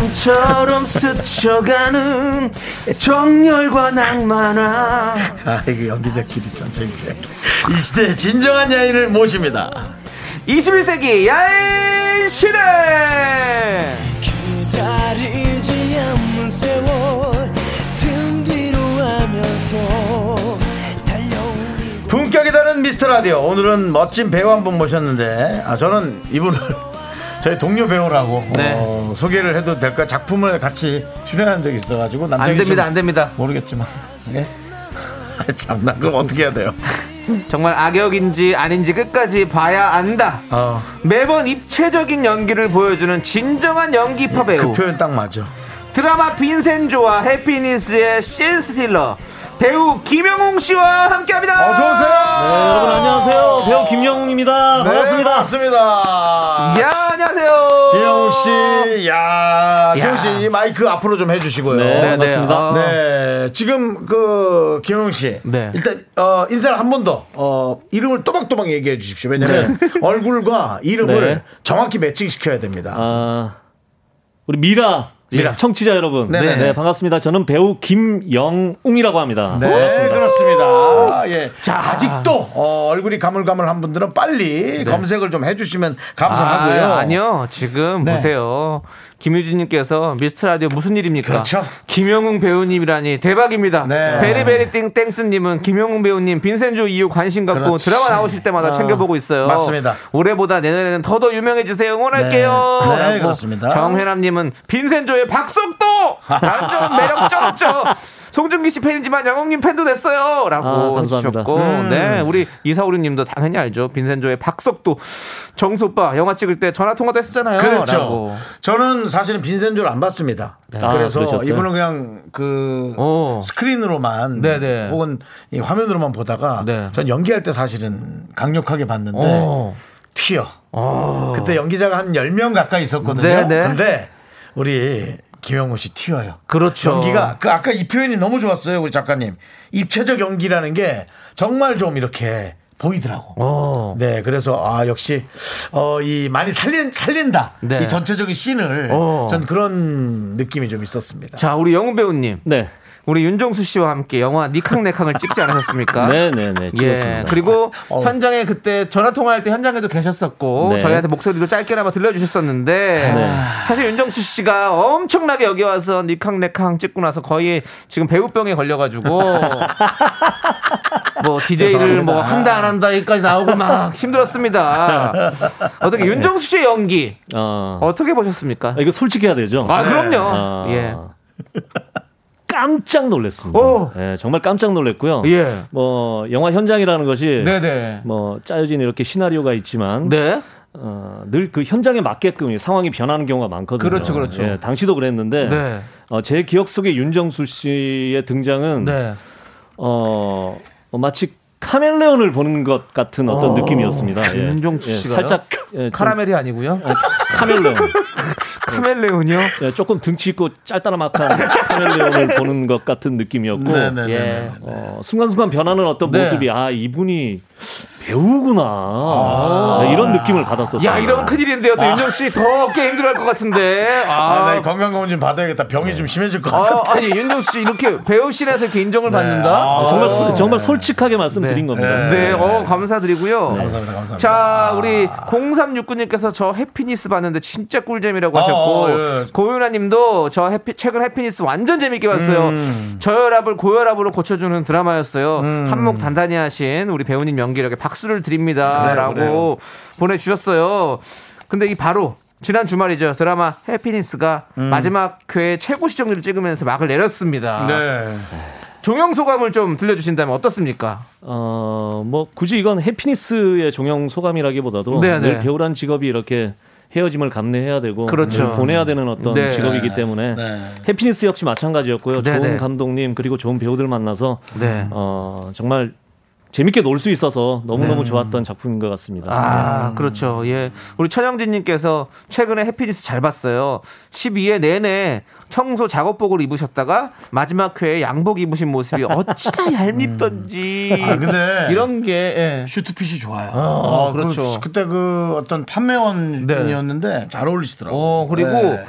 바람처럼 스쳐가는 정열과 낭만아 아, 이거 연기자끼리 참 재밌네. 이 시대의 진정한 야인을 모십니다. 21세기 야인 시대 기다리지 않는 세월 등 뒤로 하면서 품격이 다른 미스터 라디오. 오늘은 멋진 배우 한 분 모셨는데, 아, 저는 이분을 저희 동료 배우라고 네. 어, 소개를 해도 될까? 작품을 같이 출연한 적이 있어가지고 안 남자이 됩니다 안 됩니다 모르겠지만, 예? 아, 참나 그럼 어떻게 해야 돼요? 정말 악역인지 아닌지 끝까지 봐야 안다 어, 매번 입체적인 연기를 보여주는 진정한 연기파 배우 그 표현 딱 맞아. 드라마 빈센조와 해피니스의 신 스틸러 배우 김영웅 씨와 함께합니다. 어서 오세요. 네, 여러분 안녕하세요. 배우 김영웅입니다. 네, 반갑습니다. 반갑습니다. 야 안녕하세요. 김영웅 씨, 야, 김영웅 씨, 마이크 앞으로 좀 해주시고요. 네, 네, 반갑습니다. 어. 네, 지금 그 김영웅 씨, 네. 일단 어, 인사를 한 번 더 어, 이름을 또박또박 얘기해 주십시오. 왜냐하면 얼굴과 이름을 네. 정확히 매칭시켜야 됩니다. 아, 우리 미라, 미라. 청취자 여러분. 네네. 네, 반갑습니다. 저는 배우 김영웅이라고 합니다. 네, 반갑습니다. 그렇습니다. 예. 아직도 어, 얼굴이 가물가물한 분들은 빨리 검색을 좀 해주시면 감사하고요. 네. 아, 아니요. 지금 네. 보세요. 김유진님께서 미스터 라디오 무슨 일입니까? 그렇죠. 김영웅 배우님이라니 대박입니다. 네. 베리베리 땡땡스님은 김영웅 배우님 빈센조 이후 관심 갖고 그렇지. 드라마 나오실 때마다 챙겨보고 있어요. 맞습니다. 올해보다 내년에는 더더 유명해지세요. 응원할게요. 네. 네, 그렇습니다. 정혜남님은 빈센조의 박석도 완전 매력 쩌죠. 송중기 씨 팬이지만 영웅님 팬도 됐어요. 라고 아. 해주셨고 음. 네 우리 이사우리님도 당연히 알죠. 빈센조의 박석도 정수 오빠 영화 찍을 때 전화 통화도 했었잖아요. 그렇죠. 라고. 저는 사실은 빈센조를 안 봤습니다. 아, 그래서 그러셨어요? 이분은 그냥 그 오. 스크린으로만 네네. 혹은 이 화면으로만 보다가 네. 전 연기할 때 사실은 강력하게 봤는데 오. 튀어. 어. 그때 연기자가 한 10명 가까이 있었거든요. 네네. 근데 우리 김영우 씨 튀어요. 그렇죠. 연기가 그 아까 이 표현이 너무 좋았어요, 우리 작가님. 입체적 연기라는 게 정말 좀 이렇게 보이더라고. 어. 네, 그래서 아 역시 어 이 많이 살린 살린다. 네. 이 전체적인 씬을 어. 전 그런 느낌이 좀 있었습니다. 자 우리 영웅 배우님 네. 우리 윤정수 씨와 함께 영화 니캉네캉을 찍지 않으셨습니까? 네네네. 찍었습니다. 예. 그리고 어. 현장에 그때 전화 통화할 때 현장에도 계셨었고 네. 저희한테 목소리도 짧게나마 들려주셨었는데 사실 윤정수 씨가 엄청나게 여기 와서 니캉네캉 찍고 나서 거의 지금 배우병에 걸려가지고 뭐 DJ를. 뭐 한다 안 한다 여기까지 나오고 막 힘들었습니다. 어떻게 윤정수 씨의 연기 어. 어떻게 보셨습니까? 아, 이거 솔직히 해야 되죠? 아 그럼요. 아, 예. 깜짝 놀랐습니다. 오. 예, 정말 깜짝 놀랐고요. 예. 뭐 영화 현장이라는 것이 네네. 뭐 짜여진 이렇게 시나리오가 있지만 네. 어, 늘 그 현장에 맞게끔 상황이 변하는 경우가 많거든요. 그렇죠, 그렇죠. 예, 당시도 그랬는데 네. 어, 제 기억 속에 윤정수 씨의 등장은 네. 어, 어, 마치 카멜레온을 보는 것 같은 어떤 느낌이었습니다. 예. 윤정수 예, 씨가요? 살짝 예, 좀 카라멜이 아니고요. 카멜레온. 카멜레온이요? 예, 조금 등치 있고 짤따라막한 카멜레온을 보는 것 같은 느낌이었고 네네네. 예. 어, 순간순간 변하는 어떤 네. 모습이 아 이분이 배우구나 네, 이런 느낌을 받았었어요. 야, 이러면 큰일인데요. 또 윤정 씨더 어깨 힘들어할 것 같은데. 아, 아, 나이 건강검진 좀 받아야겠다. 병이 좀 심해질 것 아, 같아. 아니, 윤정 씨 이렇게 배우신에서 이렇게 인정을 받는다? 아, 정말 어. 소- 정말 솔직하게 말씀드린 네. 겁니다. 네, 어, 감사드리고요. 감사합니다, 감사합니다. 자, 우리 0369님께서 저 해피니스 봤는데 진짜 꿀잼이라고 아, 하셨고, 어, 예. 고윤아 님도 저 해피, 최근 해피니스 완전 재밌게 봤어요. 음. 저혈압을 고혈압으로 고쳐주는 드라마였어요. 한몫 단단히 하신 우리 배우님 연기력에 박수 박수를 드립니다라고 보내주셨어요. 근데 이 바로 지난 주말이죠 드라마 해피니스가 마지막 회 최고 시청률을 찍으면서 막을 내렸습니다. 네. 종영 소감을 좀 들려주신다면 어떻습니까? 어, 뭐 굳이 이건 해피니스의 종영 소감이라기보다도 네, 늘 네. 배우란 직업이 이렇게 헤어짐을 감내해야 되고 그렇죠. 늘 보내야 되는 어떤 네. 직업이기 때문에 네. 해피니스 역시 마찬가지였고요. 네, 좋은 네. 감독님 그리고 좋은 배우들 만나서 네. 어, 정말 재밌게 놀 수 있어서 너무너무 좋았던 작품인 것 같습니다. 아, 그렇죠. 예. 우리 천영진님께서 최근에 해피니스 잘 봤어요. 12회 내내 청소 작업복을 입으셨다가 마지막 회에 양복 입으신 모습이 어찌나 얄밉던지. 아, 근데 이런 게, 예. 슈트핏이 좋아요. 어, 그- 그렇죠. 그 때 그 어떤 판매원이었는데 잘 어울리시더라고요. 어, 그리고, 네.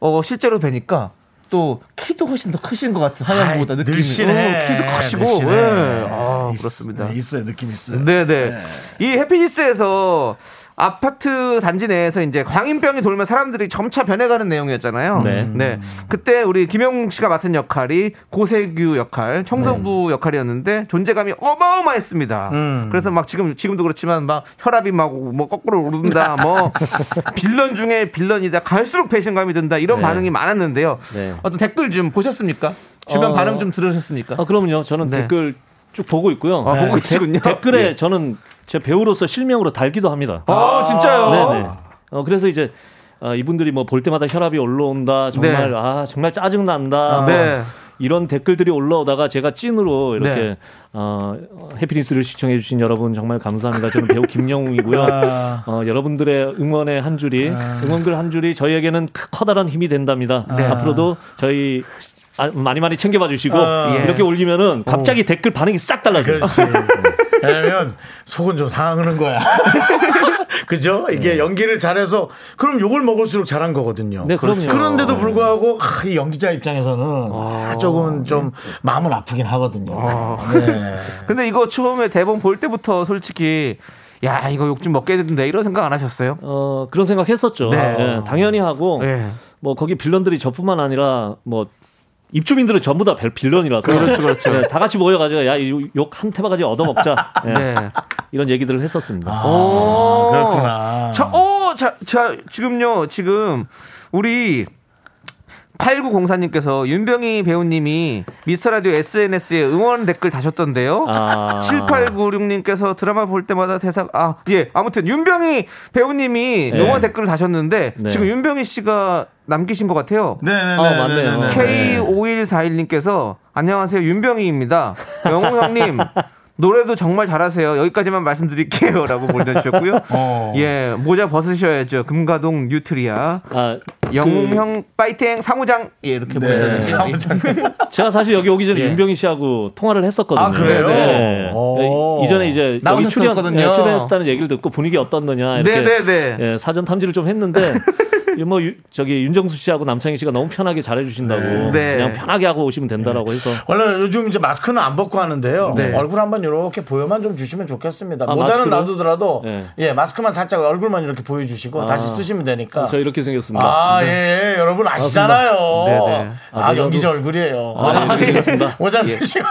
어, 실제로 뵈니까 또 키도 훨씬 더 크신 것 같은 하얀 보다 아이, 느낌이. 늘씬해. 어, 키도 크시고. 늘씬해. 예. 아, 있- 그렇습니다. 있어요. 느낌 있어요. 네네. 이 해피니스에서 아파트 단지 내에서 이제 광인병이 돌면 사람들이 점차 변해가는 내용이었잖아요. 네. 그때 우리 김용 씨가 맡은 역할이 고세규 역할, 청소부 역할이었는데 존재감이 어마어마했습니다. 그래서 막 지금 지금도 그렇지만 막 혈압이 막 뭐 거꾸로 오른다, 뭐 빌런 중에 빌런이다, 갈수록 배신감이 든다 이런 반응이 많았는데요. 네. 어떤 댓글 좀 보셨습니까? 주변 어. 반응 좀 들으셨습니까? 아, 그럼요. 저는 네. 댓글 쭉 보고 있고요. 아, 보고 데- 계시군요. 댓글에 예. 저는 제 배우로서 실명으로 달기도 합니다. 아, 진짜요? 네네. 어, 그래서 이제 어, 이분들이 뭐 볼 때마다 혈압이 올라온다. 정말 네. 아 정말 짜증 난다. 네. 이런 댓글들이 올라오다가 제가 찐으로 이렇게 네. 어, 해피니스를 시청해 주신 여러분 정말 감사합니다. 저는 배우 김영웅이고요. 아. 어, 여러분들의 응원의 한 줄이 응원글 한 줄이 저희에게는 크- 커다란 힘이 된답니다. 네. 앞으로도 저희 아, 많이 많이 챙겨봐 주시고 아. 이렇게 올리면은 갑자기 댓글 반응이 싹 달라져요. 그렇지. 왜냐면 속은 좀 상하는 거야. 그죠? 이게 연기를 잘해서 그럼 욕을 먹을수록 잘한 거거든요. 네, 그럼요. 그런데도 불구하고 아, 이 연기자 입장에서는 아, 조금은 좀 마음은 아프긴 하거든요. 네. 근데 이거 처음에 대본 볼 때부터 솔직히 야 이거 욕 좀 먹게 되는데 이런 생각 안 하셨어요? 어, 그런 생각 했었죠. 네. 예, 당연히 하고 예. 뭐 거기 빌런들이 저뿐만 아니라 뭐 입주민들은 전부 다 별- 빌런이라서 그렇죠, 그렇죠. 예, 다 같이 모여가지고 야욕한 테바가지 얻어먹자 예, 네. 이런 얘기들을 했었습니다. 오, 그렇구나. 자, 어, 자, 자, 지금요, 지금 우리 8904님께서 윤병희 배우님이 미스터 라디오 SNS에 응원 댓글 다셨던데요. 아. 7896님께서 드라마 볼 때마다 대사 아, 예. 아무튼 윤병희 배우님이 네. 응원 댓글을 다셨는데 네. 지금 윤병희 씨가 남기신 것 같아요. 네 네네. 어, 맞네요. K5141님께서 안녕하세요 윤병희입니다. 영웅 형님 노래도 정말 잘하세요. 여기까지만 말씀드릴게요 라고 보내주셨고요. 어. 예 모자 벗으셔야죠. 금가동 뉴트리아 아, 영웅 그, 형 파이팅 사무장 예 이렇게 네. 보내셨네요. 사무장. 제가 사실 여기 오기 전에 예. 윤병희 씨하고 통화를 했었거든요. 아, 그래요? 네. 오. 이전에 이제 여기 출연 나오셨었거든요. 예, 출연했다는 얘기를 듣고 분위기 어떻느냐 이렇게 네 네 네. 예, 사전 탐지를 좀 했는데 뭐 유- 저기 윤정수 씨하고 남창희 씨가 너무 편하게 잘해주신다고 네. 그냥 편하게 하고 오시면 된다라고 해서 원래 요즘 이제 마스크는 안 벗고 하는데요. 네. 얼굴 한번 이렇게 보여만 좀 주시면 좋겠습니다. 아, 모자는 마스크로? 놔두더라도 네. 예 마스크만 살짝 얼굴만 이렇게 보여주시고 다시 쓰시면 되니까. 저 이렇게 생겼습니다. 아, 예, 예, 여러분 아시잖아요. 네네. 아, 모자도- 연기자 얼굴이에요. 아, 모자 쓰시고. 알겠습니다. 모자 쓰시고.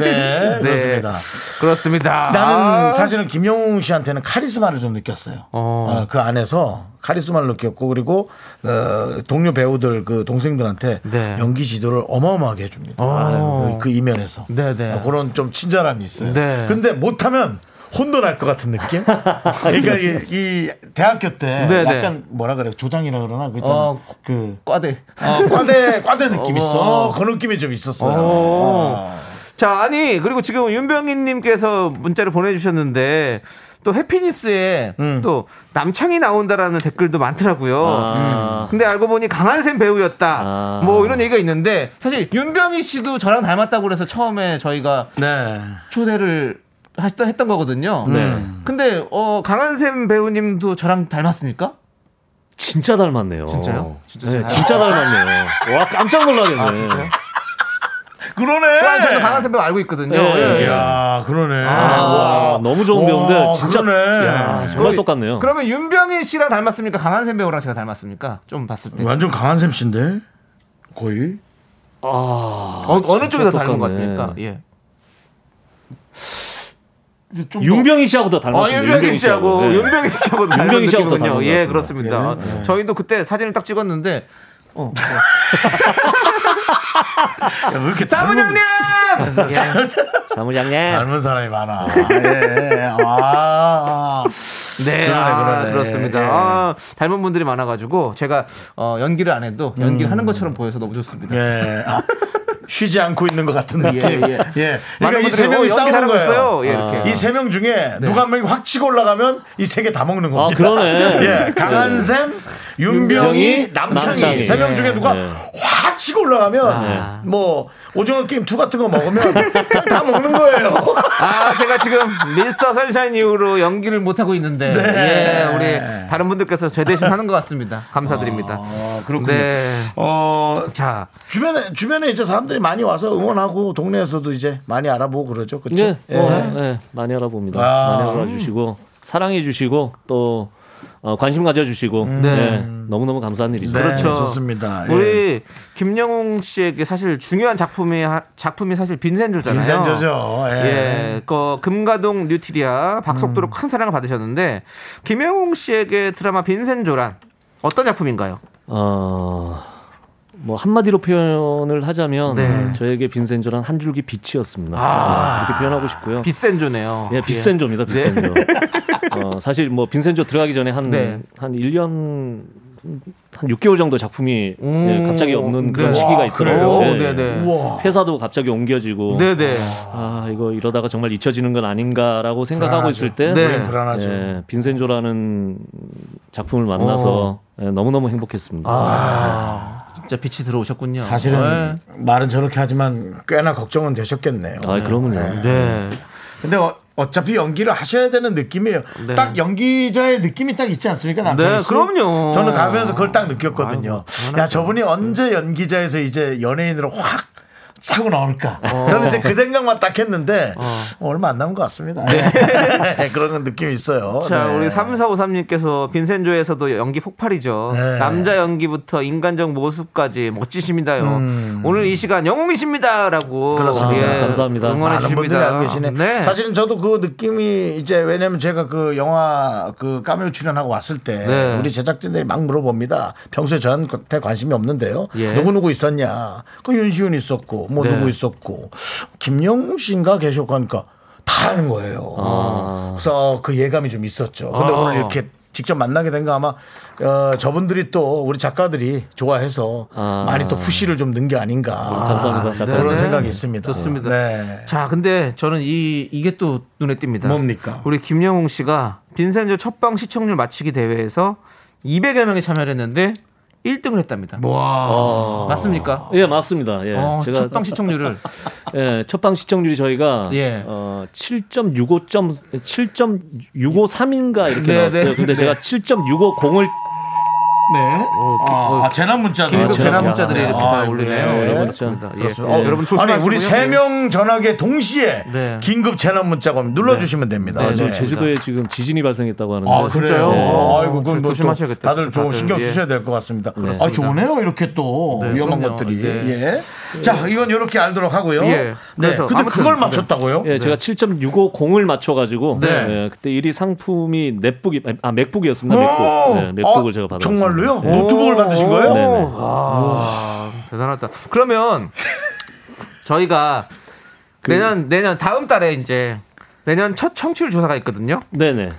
네, 그렇습니다. 그렇습니다. 나는 아. 사실은 김영웅 씨한테는 카리스마를 좀 느꼈어요. 어, 그 안에서 카리스마를 느꼈고 그리고 어, 동료 배우들 그 동생들한테 네. 연기 지도를 어마어마하게 해줍니다. 어. 그, 그 이면에서 네네. 어, 그런 좀 친절함이 있어요. 네. 근데 못하면 혼돈할 것 같은 느낌? 그러니까 이, 이 대학교 때 네네. 약간 뭐라 그래 조장이라 그러나 그 있잖아 어. 그 과대. 어, 과대 과대 느낌 어. 있어. 그 느낌이 좀 있었어요. 어. 어. 자, 아니, 그리고 지금 윤병희님께서 문자를 보내주셨는데, 또 해피니스에 음. 또 남창이 나온다라는 댓글도 많더라고요. 아. 근데 알고 보니 강한샘 배우였다. 아. 뭐 이런 얘기가 있는데, 사실 윤병희 씨도 저랑 닮았다고 그래서 처음에 저희가 네. 초대를 했던, 했던 거거든요. 네. 근데, 어, 강한샘 배우님도 저랑 닮았습니까? 진짜 닮았네요. 진짜요? 진짜 네, 잘- 진짜 닮았네요. 와 깜짝 놀라겠네. 아, 진짜요? 그러네. 저도 강한샘 배우 알고 있거든요. 네. 예, 예. 이야, 그러네. 와, 너무 좋은 배우인데 와, 진짜 그러네. 야, 정말 똑같네요. 그러면 윤병희 씨랑 닮았습니까? 강한샘 배우랑 제가 닮았습니까? 좀 봤을 때. 완전 강한 셈 씨인데 거의. 아, 어, 어느 진짜 쪽이 더 닮은 것. 같습니까? 예. 좀 윤병희 씨하고도 어, 닮았습니다. 윤병희 씨하고 네. 윤병희 씨하고 닮은 윤병희 씨하고도 느낌이군요. 닮은 것 예, 같습니다. 그렇습니다. 저희도 그때 사진을 딱 찍었는데 어, 어. 야, 왜 이렇게 사무장님! 사무장님. 닮은 사람이 많아. 예. 아. 네, 그러네, 아, 그러네. 그렇습니다. 예. 아, 닮은 분들이 많아가지고 제가 어, 연기를 안 해도 연기를 하는 것처럼 보여서 너무 좋습니다. 예. 아, 쉬지 않고 있는 것 같은 느낌. 예, 예. 예. 그러니까 이 세 명이 어, 싸우는 거예요. 예, 이렇게. 이세명 중에 누가 한 명이 확 치고 올라가면 이 세 개 다 먹는 겁니다. 아, 그러네. 예, 강한샘, 윤병희, 윤병희, 남창희 남창희. 세명 중에 누가 네. 확 치고 올라가면 뭐 오징어 게임 2 같은 거 먹으면 그냥 다 먹는 거예요. 아, 제가 지금 미스터 선샤인 이후로 연기를 못 하고 있는데, 네. 예, 우리 다른 분들께서 제 대신 하는 것 같습니다. 감사드립니다. 아, 그렇군요. 네. 어, 자, 주변에 주변에 이제 사람들이 많이 와서 응원하고 동네에서도 이제 많이 알아보고 그러죠. 그렇죠? 네, 뭐, 네, 많이 알아봅니다. 아. 많이 알아주시고 사랑해 주시고 또 어, 관심 가져주시고 네, 너무 너무 감사한 일이죠. 네, 그렇죠. 좋습니다. 예. 우리 김영웅 씨에게 사실 중요한 작품이 하- 작품이 사실 빈센조잖아요. 빈센조죠. 예. 예, 그 금가동 뉴트리아 박속도로 큰 사랑을 받으셨는데 김영웅 씨에게 드라마 빈센조란 어떤 작품인가요? 어, 뭐 한마디로 표현을 하자면 네. 저에게 빈센조란 한 줄기 빛이었습니다. 아. 네, 그렇게 표현하고 싶고요. 빗센조네요. 예, 빈센조입니다. 빈센조. 어, 사실 뭐 빈센조 들어가기 전에 한 네. 한 1년 한 6개월 정도 작품이 예, 갑자기 없는 그런 네. 시기가 와, 있더라고요. 그래요? 예. 네, 네. 회사도 갑자기 옮겨지고 네, 네. 아 이거 이러다가 정말 잊혀지는 건 아닌가라고 생각하고 불안하죠. 있을 때 네. 불안하죠. 예, 빈센조라는 작품을 만나서 예, 너무너무 행복했습니다. 아, 진짜 빛이 들어오셨군요. 사실은 말은 저렇게 하지만 꽤나 걱정은 되셨겠네요. 아, 그러면요. 네. 네. 근데 어, 어차피 연기를 하셔야 되는 느낌이에요. 네. 딱 연기자의 느낌이 딱 있지 않습니까? 남편이 네, 그럼요. 저는 가면서 그걸 딱 느꼈거든요. 야, 저분이 언제 연기자에서 이제 연예인으로 확 사고 나올까? 저는 이제 그 생각만 딱 했는데 어, 얼마 안 남은 것 같습니다. 네. 그런 느낌이 있어요. 자, 네. 우리 3453님께서 빈센조에서도 연기 폭발이죠. 네. 남자 연기부터 인간적 모습까지 멋지십니다요. 오늘 이 시간 영웅이십니다라고. 음. 그렇습니다. 감사합니다. 응원해 주십니다. 계시네. 네. 사실은 저도 그 느낌이 이제 왜냐면 제가 그 영화 그 까메오 출연하고 왔을 때 네. 우리 제작진들이 막 물어봅니다. 평소에 저한테 관심이 없는데요. 예. 누구 누구 있었냐? 그 윤시훈 있었고 뭐 네. 누구 있었고 김영웅 씨인가 계셨고 하니까 다 아는 거예요. 아. 그래서 그 예감이 좀 있었죠. 근데 아. 오늘 이렇게 직접 만나게 된 거 아마 어, 저분들이 또 우리 작가들이 좋아해서 아. 많이 또 푸시를 좀 넣은 게 아닌가 감사합니다, 작가님. 그런 네. 생각이 있습니다. 좋습니다. 네. 자, 근데 저는 이 이게 또 눈에 띕니다. 뭡니까? 우리 김영웅 씨가 빈센조 첫방 시청률 맞추기 대회에서 200여 명이 참여를 했는데 1등을 했답니다. 와. 맞습니까? 예, 맞습니다. 예. 어, 제가 첫방 시청률을 예, 첫방 시청률이 저희가 예. 어, 7.65점 7.653인가 이렇게 네, 나왔어요. 네. 근데 제가 7.650을 네. 어, 아, 재난 문자도. 긴급 아, 재난 야. 문자들이 이렇게 아, 다 올리네요. 예. 여러분 그렇습니다. 예. 그렇습니다. 어, 어, 여러분 조심하시고요. 아니 우리 세 명 전화기에 동시에 네. 긴급 재난 문자가 오면 눌러주시면 됩니다. 네, 저 네. 제주도에 지금 지진이 발생했다고 하는데 아, 그래요? 진짜요? 어, 아이고, 그건 조- 뭐 조심하셔야겠다, 또 다들 진짜 좀. 신경 예. 쓰셔야 될 것 같습니다. 그렇습니다. 아, 좋네요. 이렇게 또 네, 위험한 그럼요. 것들이. 네. 예. 자, 이건 이렇게 알도록 하고요. 예. 네. 그래서 근데 그걸 네. 맞췄다고요? 예, 제가 7.650을 맞춰가지고 네. 예, 그때 1위 상품이 넷북이 아 맥북이었습니다. 맥북. 오! 네, 맥북을 아, 제가 받았습니다. 정말로요? 네. 노트북을 받으신 거예요? 네네. 와, 대단하다. 그러면 저희가 내년 내년 다음 달에 이제 내년 첫 청취율 조사가 있거든요. 네네.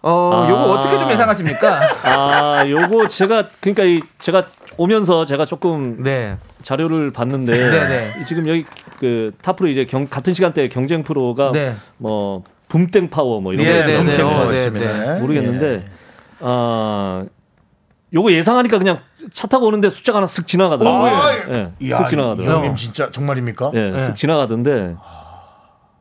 어, 아. 요거 어떻게 좀 예상하십니까? 아, 요거 제가 그러니까 이 제가 오면서 제가 조금 네. 자료를 봤는데 네네. 지금 여기 그 탑프로 이제 경, 같은 시간대에 경쟁 프로가 네. 뭐 붐땡 파워 뭐 이런 예, 거 네, 네, 네, 네, 어, 네, 있습니다. 네. 모르겠는데 아 요거 예상하니까 그냥 차 타고 오는데 숫자가 하나 쓱 지나가더라고요. 아, 예, 이야, 쓱 지나가더라고요. 형님 진짜 정말입니까? 예, 네. 쓱 지나가던데.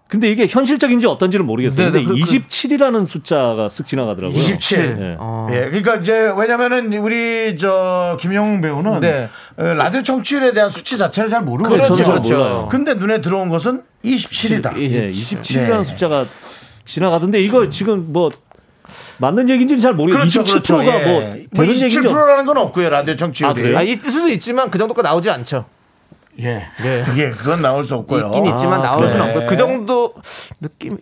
근데 이게 현실적인지 어떤지는 모르겠어요. 네, 네, 근데 그- 그- 27이라는 숫자가 쓱 지나가더라고요. 27. 예. 어. 예, 그러니까 이제 왜냐면은 우리 저 김영웅 배우는 네. 어, 라디오 청취율에 대한 수치 자체를 잘 모르거든요. 그렇죠, 저도 잘 그렇죠. 몰라요. 근데 눈에 들어온 것은 27이다. 예, 27이라는 네. 숫자가 지나가던데 이거 지금 뭐 맞는 얘기인지는 잘 모르겠어요. 그렇죠, 그렇죠. 27%가 예. 뭐뭐 되는 얘기죠. 27%라는 건 없고요. 라디오 청취율이. 아? 아, 있을 수도 있지만 그 정도가 나오지 않죠. 예. 네. 예, 그건 나올 수 없고요. 있긴 있지만 아, 나올 그래. 수는 없고 그 정도 느낌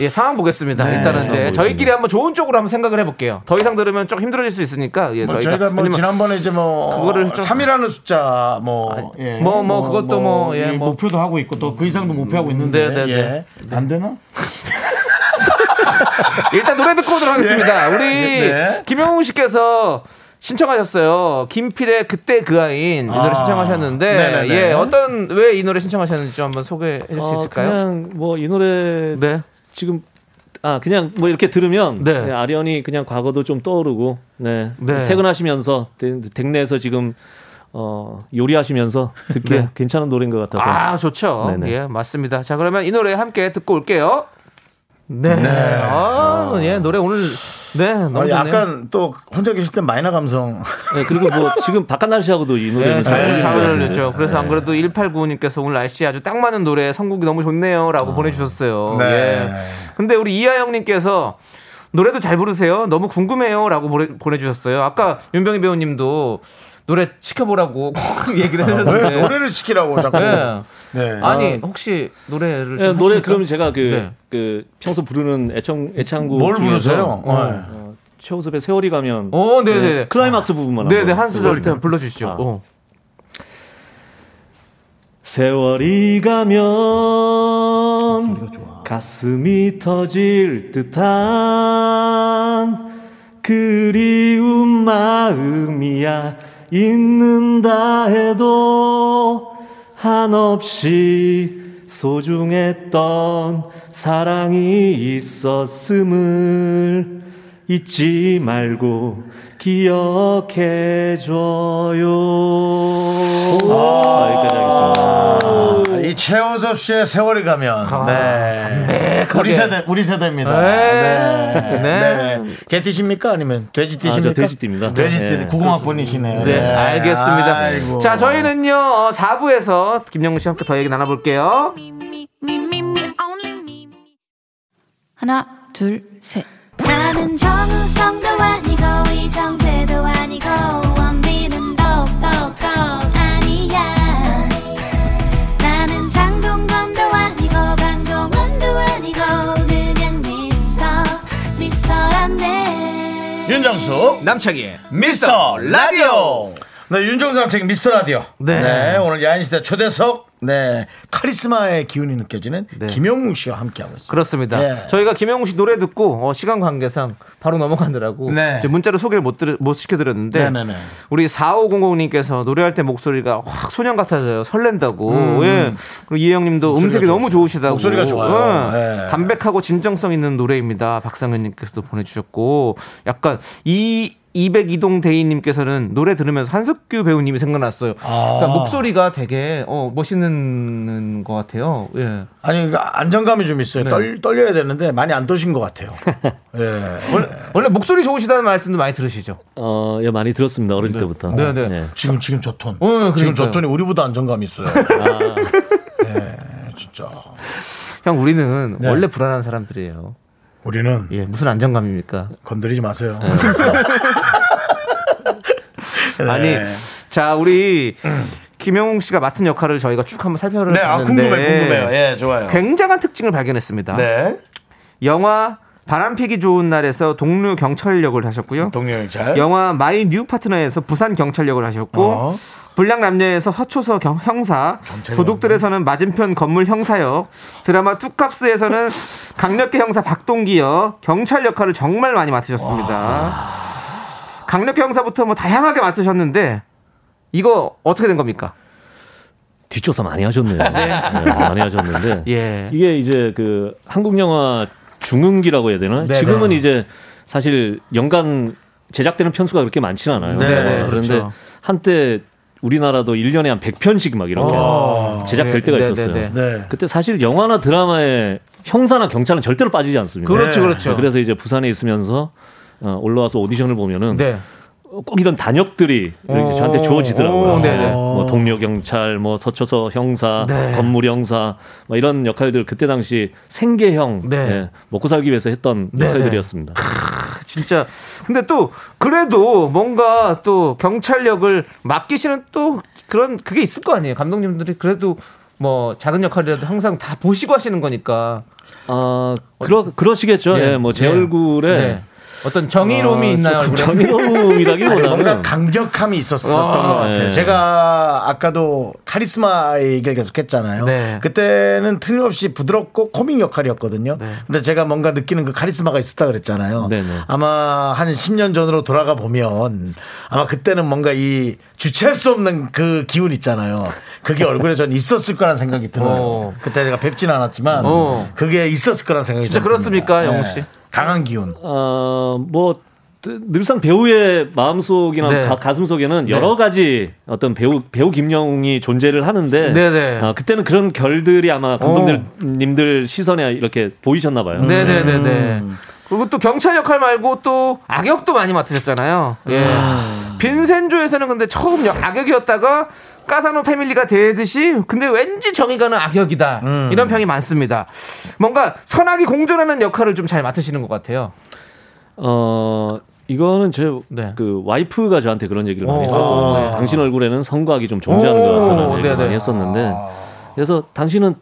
예, 상황 보겠습니다. 일단은 네, 저희끼리 한번 좋은 쪽으로 한번 생각을 해볼게요. 더 이상 들으면 좀 힘들어질 수 있으니까 예, 뭐 저희가, 저희가 뭐 지난번에 이제 뭐 그거를 좀- 3이라는 숫자 뭐 예. 뭐, 뭐 그것도 뭐, 예, 이 뭐. 목표도 하고 있고 또 그 이상도 목표하고 있는데 네, 네, 예. 안 되나? 일단 노래 듣고 오도록 하겠습니다. 우리 네. 김영웅 씨께서 신청하셨어요. 김필의 그때 그 아인 이 노래 아. 신청하셨는데 네네네. 예 어떤 왜 이 노래 신청하셨는지 좀 한번 소개해 줄수 어, 있을까요? 그냥 뭐 이 노래 네. 지금 아 그냥 뭐 이렇게 들으면 네. 그냥 아련히 그냥 과거도 좀 떠오르고 네, 네. 퇴근하시면서 대- 댁내에서 지금 어 요리하시면서 듣기 네. 괜찮은 노래인 것 같아서 아 좋죠. 네네. 예 맞습니다. 자 그러면 이 노래 함께 듣고 올게요. 네. 아, 예 노래 오늘 네 너무 어, 좋네요. 약간 또 혼자 계실 때 마이너 감성. 네, 그리고 뭐 지금 바깥 날씨하고도 이 노래는 네, 잘 같아요. 어울렸죠. 그래서 안 그래도 189님께서 오늘 날씨 아주 딱 맞는 노래 선곡이 너무 좋네요라고 보내 주셨어요. 네. 예. 근데 우리 이하영 님께서 노래도 잘 부르세요. 너무 궁금해요라고 보내, 보내주셨어요. 아까 윤병희 배우님도 노래 시켜보라고 꼭 얘기를 왜 해줬는데. 노래를 시키라고 자꾸. 네. 네. 아니 혹시 노래를 네, 좀 노래? 그러면 제가 그, 네. 그 평소 부르는 애청 애창곡 뭘 중에서 부르세요? 어, 네. 어, 최호섭의 세월이 가면 오, 네네. 클라이막스 부분만 네네 한번 한 소절 불러볼까요? 불러주시죠. 아. 어. 세월이 가면 가슴이 터질 듯한 그리운 마음이야 있는다 해도 한없이 소중했던 사랑이 있었음을 잊지 말고 기억해줘요. 아, 여기까지 하겠습니다. 아, 이 최호섭 씨의 세월이 가면 네. 우리 세대 우리 세대입니다. 네. 네. 네. 네. 개띠십니까 아니면 돼지띠십니까? 아, 저 돼지띠입니다. 돼지띠 네. 90학번이시네요. 네, 알겠습니다. 아이고. 자, 저희는요, 어, 4부에서 김영우 씨와 함께 더 얘기 나눠 볼게요. only me. 하나, 둘, 셋. 나는 정우성도 아니고 이정재도 아니고 윤정수 남창희 미스터 라디오. 네, 남창희 미스터 라디오. 네. 네. 오늘 야인시대 초대석 네 카리스마의 기운이 느껴지는 네. 김영웅 씨와 함께하고 있습니다. 그렇습니다. 예. 저희가 김영우 씨 노래 듣고 어, 시간 관계상 바로 넘어가느라고 네. 문자로 소개를 못, 들, 못 시켜드렸는데 네네네. 우리 4500님께서 노래할 때 목소리가 확 소년 같아져요. 설렌다고. 예. 그리고 이혜영님도 음. 음색이 너무 좋으세요. 좋으시다고. 목소리가 좋아요. 예. 예. 담백하고 진정성 있는 노래입니다. 박상현님께서도 보내주셨고 약간 이 202동 대인님께서는 노래 들으면서 한석규 배우님이 생각났어요. 아. 그러니까 목소리가 되게 어, 멋있는 것 같아요. 예. 아니 그러니까 안정감이 좀 있어요. 네. 떨, 떨려야 되는데 많이 안 떠신 것 같아요. 예. 원래, 원래 목소리 좋으시다는 말씀도 많이 들으시죠? 어, 예, 많이 들었습니다. 어릴 때부터. 네, 네. 지금 지금 저 톤. 어, 그러니까요. 지금 저 톤이 우리보다 안정감 있어요. 아, 예, 진짜. 형 우리는 네. 원래 불안한 사람들이에요. 우리는 예, 무슨 안정감입니까? 건드리지 마세요. 네. 아니, 자 우리 김영웅 씨가 맡은 역할을 저희가 쭉 한번 살펴봤는데 네, 아, 궁금해, 궁금해요. 예, 좋아요. 굉장한 특징을 발견했습니다. 네. 영화 바람피기 좋은 날에서 동료 경찰역을 하셨고요. 동료형 잘. 영화 마이 뉴 파트너에서 부산 경찰역을 하셨고 어. 불량 남녀에서 서초서 경- 형사, 도둑들에서는 맞은편 건물 형사역, 드라마 투깝스에서는 강력계 형사 박동기역, 경찰 역할을 정말 많이 맡으셨습니다. 강력계 형사부터 뭐 다양하게 맡으셨는데 이거 어떻게 된 겁니까? 뒷조사 많이 하셨네요. 네, 많이 하셨는데. 예. 이게 이제 그 한국 영화 중흥기라고 해야 되나? 네, 지금은 네. 이제 사실 연간 제작되는 편수가 그렇게 많지는 않아요. 네, 네, 그런데 그렇죠. 한때 우리나라도 1년에 한 100편씩 막 이렇게 제작될 네, 때가 네, 있었어요. 네, 네. 그때 사실 영화나 드라마에 형사나 경찰은 절대로 빠지지 않습니다. 그렇죠, 네. 그렇죠. 그래서 이제 부산에 있으면서 어, 올라와서 오디션을 보면은 네. 꼭 이런 단역들이 저한테 주어지더라고요. 뭐 동료 경찰, 뭐 서초서 형사, 네. 건물 형사, 뭐 이런 역할들 그때 당시 생계형 네. 예, 먹고 살기 위해서 했던 네네. 역할들이었습니다. 진짜 근데 또 그래도 뭔가 또 경찰력을 맡기시는 또 그런 그게 있을 거 아니에요 감독님들이 그래도 뭐 작은 역할이라도 항상 다 보시고 하시는 거니까. 아, 그러 그러시겠죠. 예, 뭐제 예. 얼굴에 네. 어떤 정의로움이 아, 있나요? 아니, 뭔가 정의로움이라기보다는 강력함이 있었었던 아, 것 같아요. 네. 제가 아까도 카리스마 얘기를 계속 했잖아요. 네. 그때는 틀림없이 부드럽고 코믹 역할이었거든요. 네. 근데 제가 뭔가 느끼는 그 카리스마가 있었다 그랬잖아요. 네네. 아마 한 10년 전으로 돌아가 보면 아마 그때는 뭔가 이 주체할 수 없는 그 기운 있잖아요. 그게 얼굴에 전 있었을 거란 생각이 들어요. 어. 그때 제가 뵙진 않았지만 어. 그게 있었을 거란 생각이 진짜 좀 그렇습니까. 영우 씨? 강한 기운. 어, 뭐 늘상 배우의 마음속이나 네. 가, 슴 속에는 여러 가지 어떤 배우 배우 김영웅이 존재를 하는데 네네. 아, 그때는 그런 결들이 아마 감독님들 시선에 이렇게 보이셨나 봐요. 네네네네. 그리고 또 경찰 역할 말고 또 악역도 많이 맡으셨잖아요. 예. 빈센조에서는 근데 처음 역- 악역이었다가 까사노 패밀리가 되듯이 근데 왠지 정이 가는 악역이다. 이런 평이 많습니다. 뭔가 선악이 공존하는 역할을 좀 잘 맡으시는 것 같아요. 어 이거는 제그 네. 와이프가 저한테 그런 얘기를 많이 오. 했었거든요. 당신 얼굴에는 성곽이 좀 존재하는 오. 것 같다는 얘기를 네네. 많이 했었는데 그래서 당신은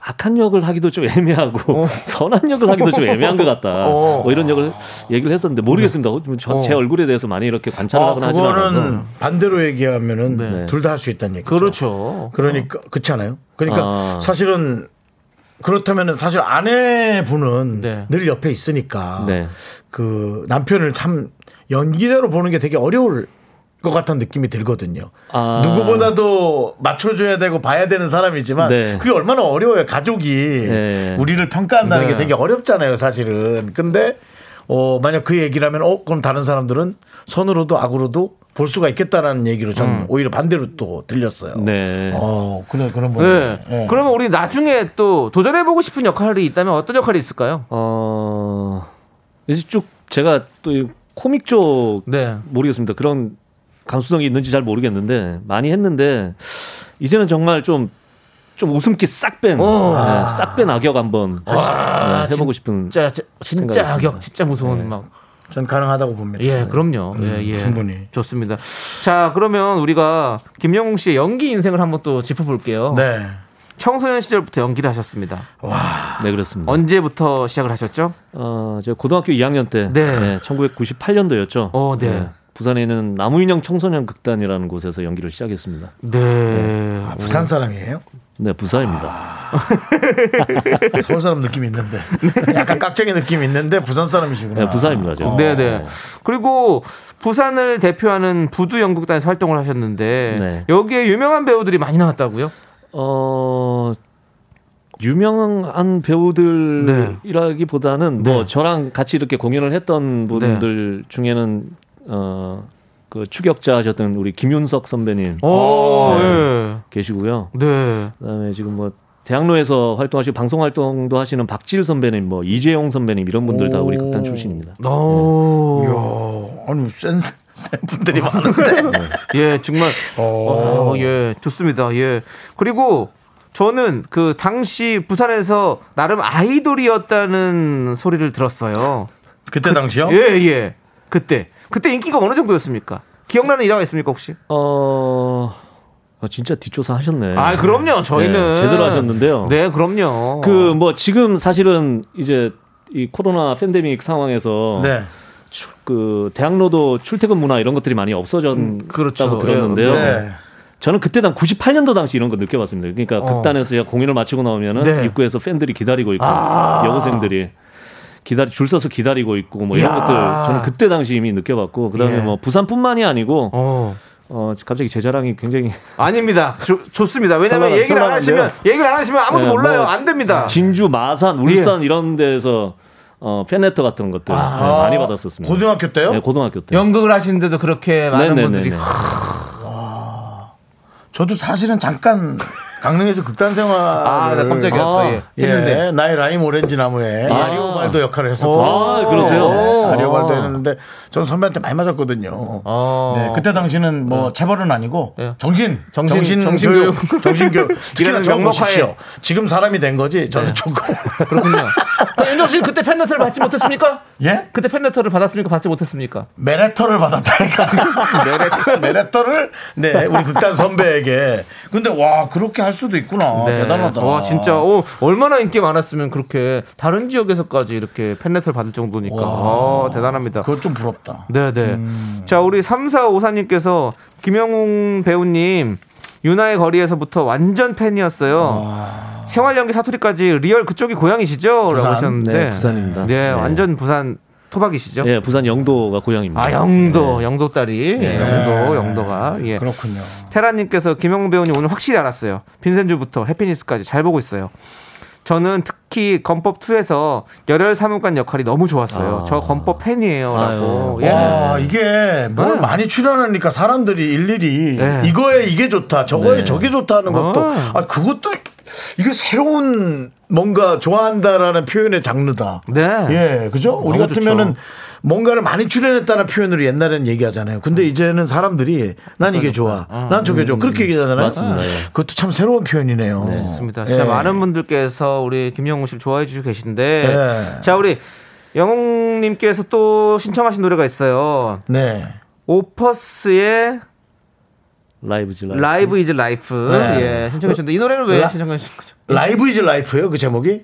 악한 역을 하기도 좀 애매하고 선한 역을 하기도 좀 애매한 것 같다. 어. 뭐 이런 역을 얘기를 했었는데 모르겠습니다. 저- 제 어. 얼굴에 대해서 많이 이렇게 관찰을 아, 하거나 하지 않아서. 그거는 반대로 얘기하면은 네. 둘다 할 수 있다는 얘기죠. 그렇죠. 그러니까 그렇지 않아요? 그러니까 아. 사실은 그렇다면은 사실 아내분은 네. 늘 옆에 있으니까 네. 그 남편을 참 연기자로 보는 게 되게 어려울 것 같은 느낌이 들거든요. 아. 누구보다도 맞춰줘야 되고 봐야 되는 사람이지만 네. 그게 얼마나 어려워요. 가족이 네. 우리를 평가한다는 네. 게 되게 어렵잖아요. 사실은. 근데 어 만약 그 얘기를 하면 어 그럼 다른 사람들은 선으로도 악으로도 볼 수가 있겠다라는 얘기로 전 음. 오히려 반대로 또 들렸어요. 네. 어, 그런 그런 분. 네. 그러면 우리 나중에 또 도전해보고 싶은 역할이 있다면 어떤 역할이 있을까요? 어 이제 쭉 제가 또이 코믹 쪽 네. 모르겠습니다. 그런 감수성이 있는지 잘 모르겠는데 많이 했는데 이제는 정말 좀좀 웃음기 싹 뺀, 오. 네, 싹뺀 악역 한번 와, 네, 해보고 싶은 진짜 진짜 악역, 있습니다. 진짜 무서운 막. 전 가능하다고 봅니다. 예, 그럼요. 예, 예. 음, 충분히. 좋습니다. 자, 그러면 우리가 김영웅 씨의 연기 인생을 한번 또 짚어볼게요. 네. 청소년 시절부터 연기를 하셨습니다. 네 그렇습니다. 언제부터 시작을 하셨죠? 어, 제가 고등학교 2학년 때, 네. 1998년도였죠. 어, 네. 부산에 있는 나무인형 청소년 극단이라는 곳에서 연기를 시작했습니다. 네. 아, 부산 사람이에요? 네, 부사입니다. 서울 사람 느낌이 있는데. 약간 깍쟁이 느낌이 있는데 부산 사람이시구나. 네, 부사입니다. 제가. 어. 네 네. 그리고 부산을 대표하는 부두 연극단에서 활동을 하셨는데 네. 여기에 유명한 배우들이 많이 나왔다고요? 어 유명한 배우들이라기보다는 뭐 네. 저랑 같이 이렇게 공연을 했던 분들 중에는 어 그 추격자 하셨던 우리 김윤석 선배님 오, 네. 예. 계시고요. 네. 그다음에 지금 뭐 대학로에서 활동하시고 방송 활동도 하시는 박지일 선배님, 뭐 이재용 선배님 이런 분들 다 우리 극단 출신입니다. 오. 이야, 아니 센, 센 분들이 많은데. 예, 정말. 어, 예, 좋습니다. 예. 그리고 저는 그 당시 부산에서 나름 아이돌이었다는 소리를 들었어요. 그때 당시요? 예, 예. 그때. 그때 인기가 어느 정도였습니까? 기억나는 일화가 있습니까, 혹시? 어, 어, 진짜 뒷조사 하셨네. 아, 그럼요. 저희는. 네, 제대로 하셨는데요. 네, 그럼요. 그 뭐 지금 사실은 이제 이 코로나 팬데믹 상황에서 네. 추- 그 대학로도 출퇴근 문화 이런 것들이 많이 없어졌다고 그렇죠. 들었는데요. 네. 저는 그때 당 98년도 당시 이런 거 느껴봤습니다. 그러니까 어. 극단에서 제가 공연을 마치고 나오면은 네. 입구에서 팬들이 기다리고 있고 아. 여고생들이 기다리 줄 서서 기다리고 있고 뭐 이런 이야. 것들 저는 그때 당시 이미 느껴봤고 그다음에 예. 뭐 부산뿐만이 아니고 어. 어 갑자기 제 자랑이 굉장히 아닙니다. 조- 좋습니다. 왜냐면 얘기를 안 하시면. 얘기를 안 하시면 아무도 네, 몰라요. 뭐 안 됩니다. 진주, 마산, 울산 이런 데서 어, 팬레터 같은 것들 네, 많이 받았었습니다. 고등학교 때요? 네, 고등학교 때. 연극을 하시는데도 그렇게 많은 분들이. 네네네네. 저도 사실은 잠깐 강릉에서 극단 생활을 아, 나 깜짝이야. 또, 예. 예, 했는데. 나의 라임 오렌지 나무에 아. 아리오발도 역할을 했었거든요. 아, 그러세요? 네, 아리오발도 했는데 저는 선배한테 많이 맞았거든요. 어. 네, 그때 당시는 뭐 체벌은 아니고 네. 정신, 정신- 정신, 정신 교육. 교육, 정신 교육. 특히나 이라는 저 명목하에. 보십시오. 지금 사람이 된 거지. 저는 조금 그렇군요. 아, 윤정 씨 그때 팬레터를 받지 못했습니까? 예 그때 팬레터를 받았습니까? 받지 못했습니까? 메레터를 받았다니까. 메레터, 메레터를 네 우리 극단 선배에게. 근데 와 그렇게 할 수도 있구나. 네. 대단하다. 와 진짜 어, 얼마나 인기 많았으면 그렇게 다른 지역에서까지 이렇게 팬레터를 받을 정도니까 어, 대단합니다. 그건 좀 부럽다. 네네. 자 우리 3454님께서 김영웅 배우님 유나의 거리에서부터 완전 팬이었어요. 생활 연기 사투리까지 리얼 그쪽이 고향이시죠? 라고 부산? 하셨는데 네, 부산입니다. 네, 네. 완전 부산 토박이시죠? 예, 부산 영도가 고향입니다. 아 영도 영도 딸이 네. 영도 영도가 예. 그렇군요. 테라님께서 김영웅 배우님 오늘 확실히 알았어요. 빈센조부터 해피니스까지 잘 보고 있어요. 저는 특히 검법 2에서 열혈 사무관 역할이 너무 좋았어요. 아. 저 검법 팬이에요라고. 예. 와 이게 뭘 네. 많이 출연하니까 사람들이 일일이 네. 이거에 이게 좋다 저거에 네. 저게 좋다 하는 것도 어. 아 그것도 이게 새로운 뭔가 좋아한다라는 표현의 장르다. 네. 예, 그죠? 우리 같으면은 좋죠. 뭔가를 많이 출연했다는 표현으로 옛날에는 얘기하잖아요. 근데 이제는 사람들이 난 이게 좋아, 난 저게 좋아 그렇게 얘기하잖아요. 맞습니다. 예. 그것도 참 새로운 표현이네요. 좋습니다. 진짜 예. 많은 분들께서 우리 김영웅 씨를 좋아해 주시고 계신데 네. 자 우리 영웅님께서 또 신청하신 노래가 있어요. 네. Opus의 Live. Live is Life 네. 예 신청해 주셨는데 이 노래는 왜 라- 신청하신 거죠? Live is Life예요, 그 제목이?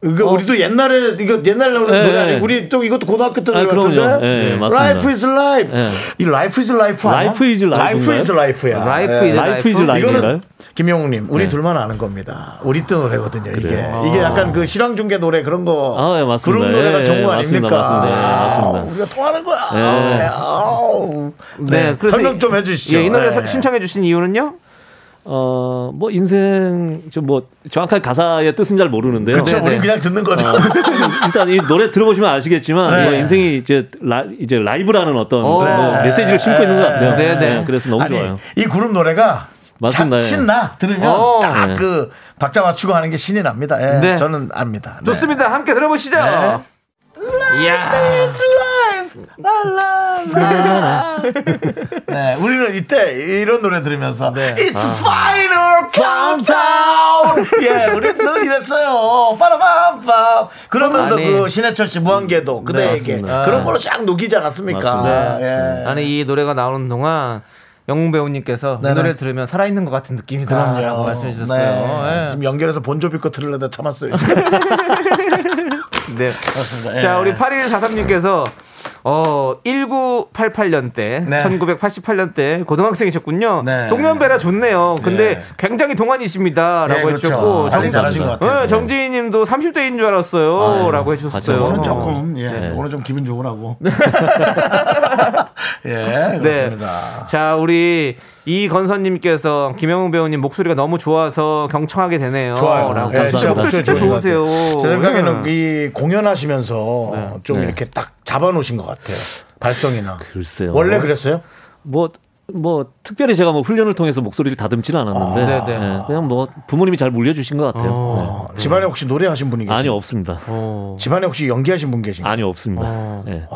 이거 우리도 옛날에 이거 옛날 노래, 어. 네. 노래 아니고 우리 또 이것도 고등학교 때 아, 노래 그럼요. 같은데. 예, 맞습니다. Life is Life. 예. 이 Life is Life 아니야? Life is Life인가요? Life is Life야. Life 예. is Life is Life? Live인가요? 이거는 김영웅님 우리 네. 둘만 아는 겁니다. 우리 때 노래거든요. 이게 그래요? 이게 약간 그 실황 중계 노래 그런 거 아, 예, 맞습니다. 그런 노래가 예, 좋은 거 예, 맞습니다. 아닙니까? 맞습니다. 예, 아, 맞습니다. 우리가 통하는 거야. 예. 네. 아우. 네. 그래서 설명 이- 좀 해주시죠. 예, 이 노래 네. 신청해 주신 이유는요? 어, 뭐 인생 좀 뭐 정확한 가사의 뜻은 잘 모르는데요. 그렇죠. 네, 우리 네. 그냥 듣는 거죠. 일단 이 노래 들어보시면 아시겠지만 네. 뭐 인생이 이제 라, 이제 라이브라는 어떤 어. 뭐 네. 메시지를 심고 있는 것 같아요. 네, 네. 그래서 너무 아니 좋아요. 이 그룹 노래가 맞습니다. 예. 신나 들으면 어. 딱 네. 그 박자 맞추고 하는 게 신이 납니다. 예, 네. 저는 압니다. 네. 좋습니다. 함께 들어보시죠. 이야. 네, 우리는 이때 이런 노래 들으면서 네. It's 아. final countdown. 예, 우리는 늘 이랬어요. 빠라밤밤. 그러면서 아니. 그 신해철 씨 무한궤도 그대에게 맞습니다. 그런 거로 쫙 녹이지 않았습니까? 맞습니다. 예. 아니 이 노래가 나오는 동안 영웅 배우님께서 이 네네. 노래를 들으면 살아있는 것 같은 느낌이다라고 말씀해 주셨어요. 네. 예. 지금 연결해서 본조비 거 들으려다 참았어요. 네. 그렇습니다. 예. 자, 우리 8143님께서 어 1988년 때, 네. 1988년 때 고등학생이셨군요. 네. 동년배라 좋네요. 근데 예. 굉장히 동안이십니다라고 네, 그렇죠. 해주셨고 것 같아요. 네, 정지희님도 30대인 줄 알았어요라고 해주셨어요. 오늘 조금 예, 네. 오늘 좀 기분 좋으라고. 예, 네. 그렇습니다. 자, 우리 이 건선님께서 김영웅 배우님 목소리가 너무 좋아서 경청하게 되네요. 좋아요. 라고. 예, 진짜 목소리 진짜 좋으세요. 제 생각에는 네. 이 공연하시면서 좀 네. 이렇게 딱 잡아놓으신 것 같아요. 발성이나. 글쎄요. 원래 그랬어요? 뭐, 뭐, 특별히 제가 뭐 훈련을 통해서 목소리를 다듬지는 않았는데, 아, 네네. 예, 그냥 뭐 부모님이 잘 물려주신 것 같아요. 어, 집안에 혹시 노래하신 분이 네. 계세요? 아니요, 없습니다. 집안에 혹시 연기하신 분 계신가요? 아니요, 없습니다. 예.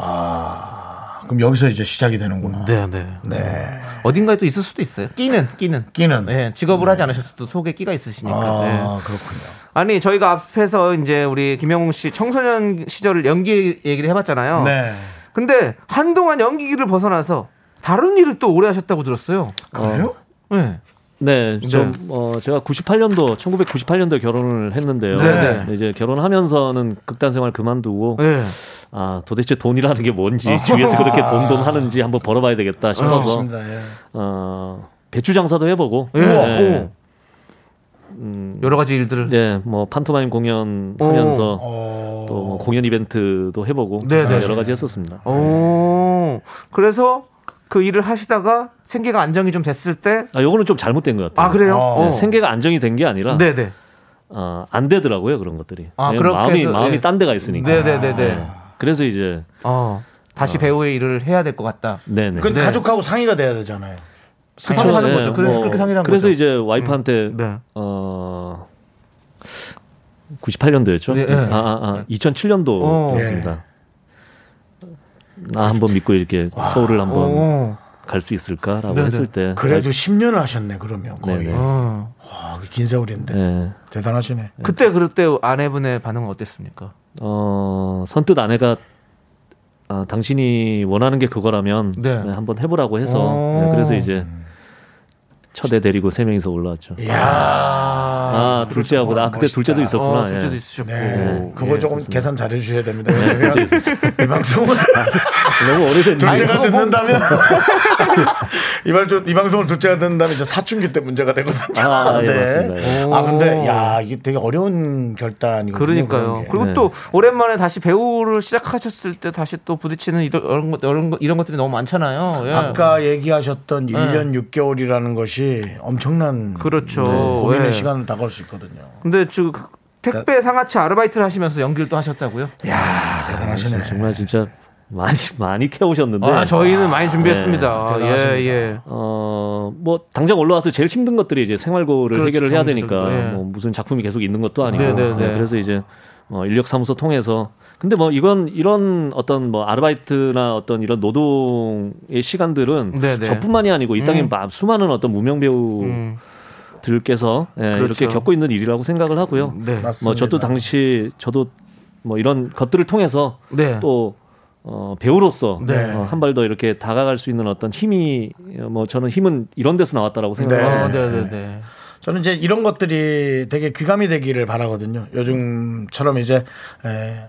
그럼 여기서 이제 시작이 되는구나. 네, 네. 네. 어딘가에 또 있을 수도 있어요. 끼는, 끼는. 끼는. 네, 직업을 하지 않으셨어도 속에 끼가 있으시니까. 아, 네. 그렇군요. 아니 저희가 앞에서 이제 우리 김영웅 씨 청소년 시절을 연기 얘기를 해봤잖아요. 네. 근데 한동안 연기를 벗어나서 다른 일을 또 오래 하셨다고 들었어요. 그래요? 네. 네, 좀, 어, 제가 98년도, 1998년도에 결혼을 했는데요. 네네. 근데 이제 결혼하면서는 극단 생활 그만두고, 네. 아, 도대체 돈이라는 게 뭔지, 주위에서 그렇게 돈돈 하는지 한번 벌어봐야 되겠다 싶어서. 예. 어, 배추 장사도 해보고, 예. 네, 여러 가지 일들을. 네, 뭐, 판토마임 공연 하면서, 어, 또뭐 공연 이벤트도 해보고, 네네. 아, 여러 가지 했었습니다. 오. 그래서 그 일을 하시다가 생계가 안정이 좀 됐을 때. 아, 요거는 좀 잘못된 것 같아요. 아 그래요? 어. 네, 생계가 안정이 된 게 아니라, 네 네. 어, 안 되더라고요, 그런 것들이. 아, 네, 그렇게 마음이, 해서, 마음이 예. 딴 데가 있으니까. 네네네 네. 네. 그래서 이제, 어. 다시 배우의 일을 해야 될 것 같다. 네 네. 그 네. 가족하고 상의가 돼야 되잖아요. 그 상의하는 네, 거죠. 그래서 뭐, 그렇게 상의를 한 그래서 거죠. 이제 와이프한테 네. 어 98년도였죠. 네, 네. 아, 아, 아 2007년도였습니다. 나 한번 믿고 이렇게 서울을 한번 오. 갈수 있을까라고 네네. 했을 때 그래도 10년을 하셨네, 그러면. 거의. 어. 와, 긴 세월인데. 네. 대단하시네. 그때 그때 아내분의 반응은 어땠습니까? 어 선뜻 아내가 아, 당신이 원하는 게 그거라면 네. 네, 한번 해보라고 해서 오. 네, 그래서 이제 첫애 데리고 세 명이서 올라왔죠. 이야. 아, 둘째하고 나 그때 멋있다. 둘째도 있었구나. 어, 둘째도 예. 있으셨고. 네, 그거 예, 조금 좋습니다. 계산 잘해 주셔야 됩니다. 네, 둘째 있었어요. 이 방송을 너무 오래된 둘째가 아니, 뭐, 듣는다면 이, 말, 이 방송을 둘째가 듣는다면 이제 사춘기 때 문제가 되거든요. 아, 예, 맞습니다. 예. 아 근데 야 이게 되게 어려운 결단이거든요. 그러니까요. 그리고 네. 또 오랜만에 다시 배우를 시작하셨을 때 다시 또 부딪히는 이런 이런, 것, 이런, 것, 이런 것들이 너무 많잖아요. 예. 아까 얘기하셨던 1년 6개월이라는 것이 엄청난 그렇죠. 네, 고민의 예. 시간을 다가올 수 있거든요. 근데 저 그- 택배 상하차 아르바이트를 하시면서 연기를 또 하셨다고요? 야 대단하시네. 정말 진짜 많이 많이 캐오셨는데. 아, 저희는 많이 준비했습니다. 네, 예, 대단하십니다. 예. 어, 뭐, 당장 올라와서 제일 힘든 것들이 이제 생활고를 그렇죠, 해결을 해야 되니까, 예. 뭐, 무슨 작품이 계속 있는 것도 아니고. 네, 네, 네. 네, 그래서 이제, 어, 인력 사무소 통해서. 근데 뭐, 이건, 이런 어떤 뭐, 아르바이트나 어떤 이런 노동의 시간들은 네, 네. 저뿐만이 아니고 이 땅에 음. 마- 수많은 어떤 무명 음, 배우들께서 예, 그렇죠. 이렇게 겪고 있는 일이라고 생각을 하고요. 네. 맞습니다. 뭐, 저도 당시, 저도 뭐, 이런 것들을 통해서 네. 또 어, 배우로서 네. 어, 한발 더 이렇게 다가갈 수 있는 어떤 힘이 어, 뭐 저는 힘은 이런 데서 나왔다라고 네. 생각합니다. 어, 네, 네, 네. 저는 이제 이런 것들이 되게 귀감이 되기를 바라거든요. 요즘처럼 이제 에,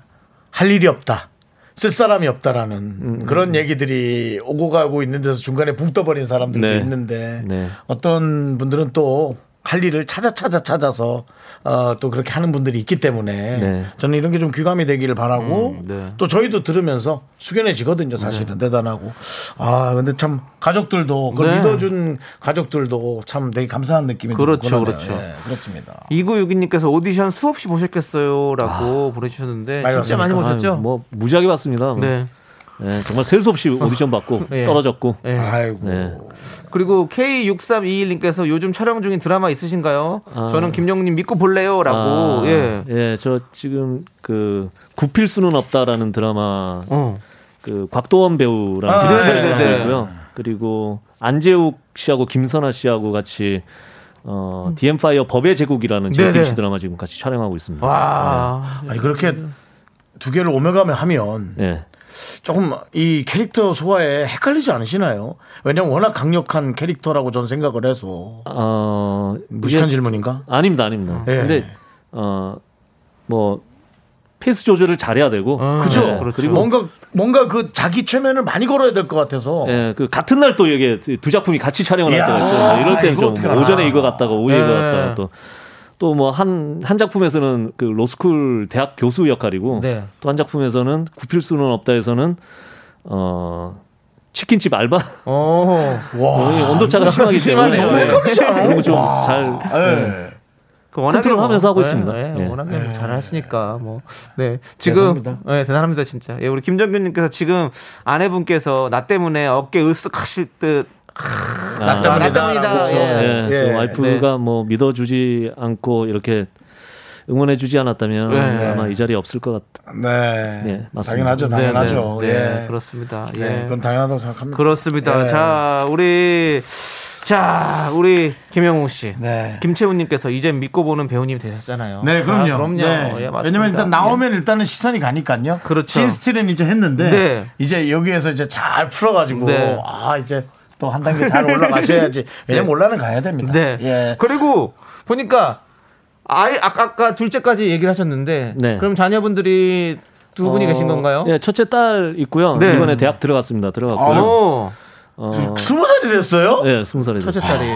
할 일이 없다. 쓸 사람이 없다라는 음, 그런 얘기들이 오고 가고 있는 데서 중간에 붕 떠버린 사람들도 네. 있는데 네. 어떤 분들은 또 할 일을 찾아 찾아 찾아서 어, 또 그렇게 하는 분들이 있기 때문에 네. 저는 이런 게 좀 귀감이 되기를 바라고 음, 네. 또 저희도 들으면서 숙연해지거든요 사실은 대단하고 아 근데 참 가족들도 그걸 네. 믿어준 가족들도 참 되게 감사한 느낌이 그렇죠, 그러네요. 그렇죠. 예, 그렇습니다 2962님께서 오디션 수없이 보셨겠어요라고 보내주셨는데 많이 진짜 많이? 보셨죠? 아유, 뭐 무지하게 봤습니다. 네. 네, 정말 셀 수 없이 오디션 받고 예. 떨어졌고. 네. 아이고 네. 그리고 K6321님께서 요즘 촬영 중인 드라마 있으신가요? 아. 저는 김영님 믿고 볼래요라고. 아, 예. 예, 저 지금 그 굽힐 수는 없다라는 드라마 어. 그 곽도원 배우랑 아, 네, 네, 하고 네. 그리고 안재욱 씨하고 김선아 씨하고 같이 어, The Empire 법의 제국이라는 네, JTBC 네. 드라마 지금 같이 촬영하고 있습니다. 와. 아니 그렇게 두 개를 오며가며 하면 예. 조금 이 캐릭터 소화에 헷갈리지 않으시나요? 왜냐면 워낙 강력한 캐릭터라고 전 생각을 해서 어, 무식한 이게- 질문인가? 아닙니다, 아닙니다. 예. 근데 어, 뭐 페이스 조절을 잘해야 되고, 어, 그죠? 예, 그렇죠. 그리고 뭔가 뭔가 그 자기 최면을 많이 걸어야 될 것 같아서 예, 그 같은 날 또 이게 두 작품이 같이 촬영을 할 때가 있어요. 이럴 때는 이거 좀. 오전에 이거 갔다가 오후에 이거 예. 갔다가 또. 또 뭐 한 한 작품에서는 그 로스쿨 대학 교수 역할이고 네. 또한 작품에서는 굽힐 수는 없다에서는 어 치킨집 알바 어. 와 온도차가 심하기 때문에 심하네요. 네. 너무 그런 거좀잘 예. 그 워낙에 컨트롤 하면서 하고 예, 있습니다. 예, 예. 워낙에 뭐 잘하시니까 뭐. 네. 지금 대단합니다. 예, 대단합니다 진짜. 예, 우리 김정균 님께서 지금 아내분께서 나 때문에 어깨 으쓱 하실 듯. 나나 때문이다. 때문이다. 라고. 예. 예, 예. 저 와이프가 뭐 믿어주지 않고 이렇게 응원해주지 않았다면 네. 아마 이 자리에 없을 것 같. 네. 네, 맞습니다. 당연하죠, 당연하죠. 네, 네, 네, 예. 그렇습니다. 예. 네, 그건 당연하다고 생각합니다. 그렇습니다. 예. 자, 우리 자, 우리 김영우 씨. 네. 김채훈님께서 이제 믿고 보는 배우님 되셨잖아요. 네, 그럼요. 아, 그럼요. 네. 예, 맞습니다. 왜냐면 일단 나오면 일단은 시선이 가니까요. 그렇죠. 신스틸은 이제 했는데 네. 이제 여기에서 이제 잘 풀어가지고 네. 아 이제 또 한 단계 잘 올라가셔야지. 왜냐면 올라는 가야 됩니다. 네. 예. 그리고 보니까 아이 아까, 아까 둘째까지 얘기를 하셨는데 네. 그럼 자녀분들이 두 분이 어, 계신 건가요? 예, 첫째 딸 있고요. 네. 이번에 대학 들어갔습니다. 들어갔고요. 어, 어, 스무 살이 됐어요? 예, 스무 살이 첫째 됐어요. 딸이.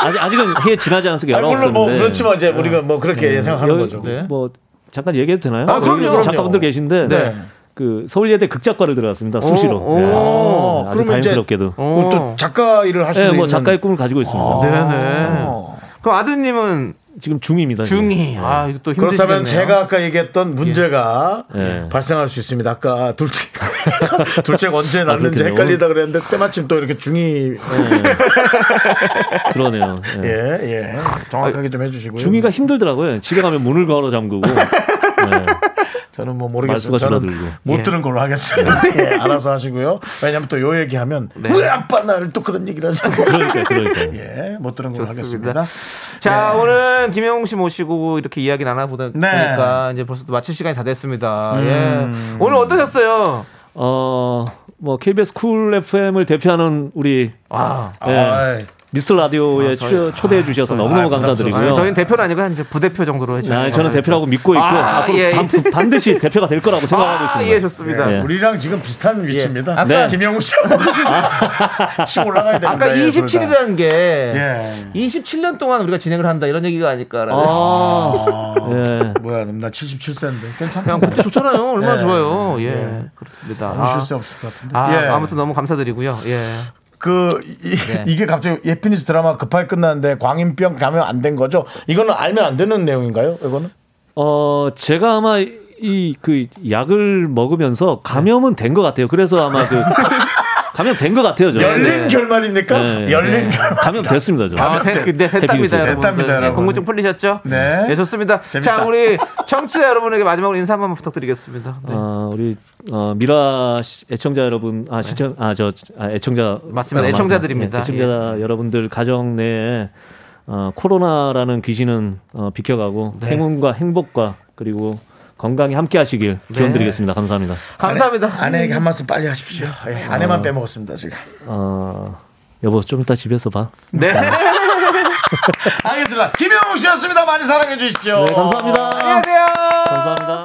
아직 아직은 해 지나지 않았으니까 아, 열아홉 물론 뭐 살인데. 그렇지만 이제 우리가 뭐 그렇게 생각하는 여기 거죠. 네. 뭐 잠깐 얘기해도 되나요? 아, 그럼요, 그럼요. 작가분들 계신데 네. 그 서울예대 극작과를 들어갔습니다. 수시로. 오, 예. 어, 아주 그러면 이제 다행스럽게도. 뭐또 작가 일을 할 수도 예, 뭐 있는. 작가의 꿈을 가지고 있습니다. 네네. 어. 그럼 아드님은 지금 중입니다. 중이. 아, 이거 또 힘드시겠네요. 그렇다면 제가 아까 얘기했던 문제가 예. 발생할 수 있습니다. 아까 둘째 둘째가 언제 낳는지 그렇겠네요. 헷갈리다 그랬는데 때마침 또 이렇게 중이 그러네요. 예. 예, 예. 정확하게 좀 해주시고요. 중이가 힘들더라고요. 집에 가면 문을 걸어 잠그고. 예. 저는 뭐 모르겠어요. 말수가 저는 줄어들고. 못 예. 들은 걸로 하겠습니다. 예, 알아서 하시고요. 왜냐하면 또 요 얘기하면 네. 왜 아빠 나를 또 그런 얘기를 하자고. 그러니까 그러니까. 예, 못 들은 걸로 좋습니다. 하겠습니다. 자, 오늘 김영웅 씨 모시고 이렇게 이야기 나눠보다 네. 보니까 이제 벌써 또 마칠 시간이 다 됐습니다. 음. 예. 오늘 어떠셨어요? 어, 뭐 KBS 쿨 FM을 대표하는 우리 아, 예. 미스터 라디오에 아, 저희- 초, 대해 주셔서 아, 너무너무 부담스러워요. 감사드리고요. 아, 저희는 대표는 아니고 한 이제 부대표 정도로 해주세요. 아, 저는 대표라고 믿고 있고 아, 앞으로 예, 반, 반드시 대표가 될 거라고 생각하고 아, 있습니다. 예, 좋습니다. 예. 우리랑 지금 비슷한 위치입니다. 아까- 네. 김영우 씨하고 치고 올라가야 됩니다. 아까 예, 둘 다. 27이라는 게 예. 27년 동안 우리가 진행을 한다 이런 얘기가 아닐까라는. 아, 예. 뭐야, 나 77세인데 괜찮아. 그냥 그때 좋잖아요. 얼마나 예. 좋아요. 예, 예. 그렇습니다. 아, 실수 없을 것 같은데. 아, 예. 아무튼 너무 감사드리고요. 예. 그 이, 네. 게 갑자기 예피니스 드라마 급하게 끝났는데 광인병 감염 안된 거죠? 이거는 알면 안 되는 내용인가요? 이거는? 어, 제가 아마 이 그 약을 먹으면서 감염은 된 것 같아요. 그래서 아마 그 감염된 것 같아요. 저. 열린 결말입니까? 네. 열린 결말. 감염됐습니다. 저. 아, 네, 네, 됐답니다. 여러분. 됐답니다, 여러분. 궁금증 풀리셨죠? 네. 네, 좋습니다. 재밌다. 자, 우리 청취자 여러분에게 마지막으로 인사 한번 부탁드리겠습니다. 네. 어, 우리 어, 미라 시- 애청자 여러분, 아 시청, 아 저 아, 애청자 맞습니다. 애청자들입니다. 네, 애청자 여러분들 가정 내에 어, 코로나라는 귀신은 어, 비켜가고 네. 행운과 행복과 그리고 건강히 함께 하시길 기원 드리겠습니다. 감사합니다. 감사합니다. 아내, 에게 한 말씀 빨리 하십시오. 예, 아내만 빼먹었습니다, 지금. 어, 여보 좀 이따 집에서 봐. 네. 알겠습니다. 김영우 씨였습니다. 많이 사랑해 주십시오. 네, 감사합니다. 안녕하세요. 감사합니다.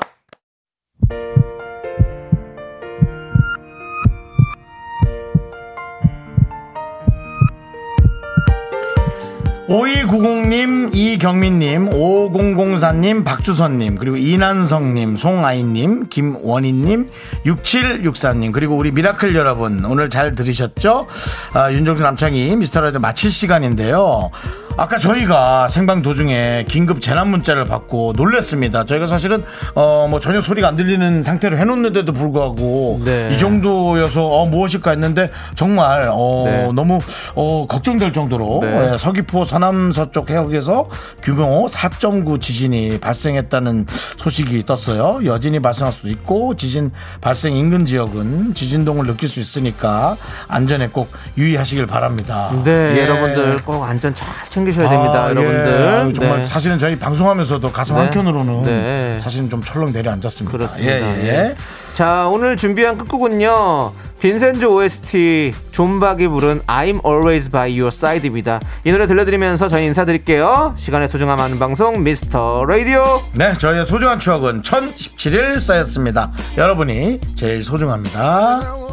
오이구공님, 이경민님, 5004님, 박주선님, 그리고 이난성님, 송아이님, 김원희님, 6764님, 그리고 우리 미라클 여러분, 오늘 잘 들으셨죠? 아, 윤정수 남창희 미스터라디오 마칠 시간인데요. 아까 저희가 생방 도중에 긴급 재난 문자를 받고 놀랬습니다. 저희가 사실은 어 뭐 전혀 소리가 안 들리는 상태로 해놓는데도 불구하고 네. 이 정도여서 어 무엇일까 했는데 정말 어 네. 너무 어 걱정될 정도로 네. 예, 서귀포 서남 서쪽 해역에서 규모 4.9 지진이 발생했다는 소식이 떴어요. 여진이 발생할 수도 있고 지진 발생 인근 지역은 지진동을 느낄 수 있으니까 안전에 꼭 유의하시길 바랍니다. 네, 예. 여러분들 꼭 안전 잘 챙 기셔야 됩니다, 아, 여러분들. 예. 정말 네. 사실은 저희 방송하면서도 가슴 네. 한켠으로는 네. 사실은 좀 철렁 내려앉았습니다. 그렇습니다. 예, 예. 예. 자, 오늘 준비한 끝곡은요. 빈센조 OST 존박이 부른 I'm Always By Your Side입니다. 이 노래 들려드리면서 저희 인사드릴게요. 시간의 소중함 하는 방송 미스터 라디오. 네, 저희의 소중한 추억은 1017일 쌓였습니다. 여러분이 제일 소중합니다.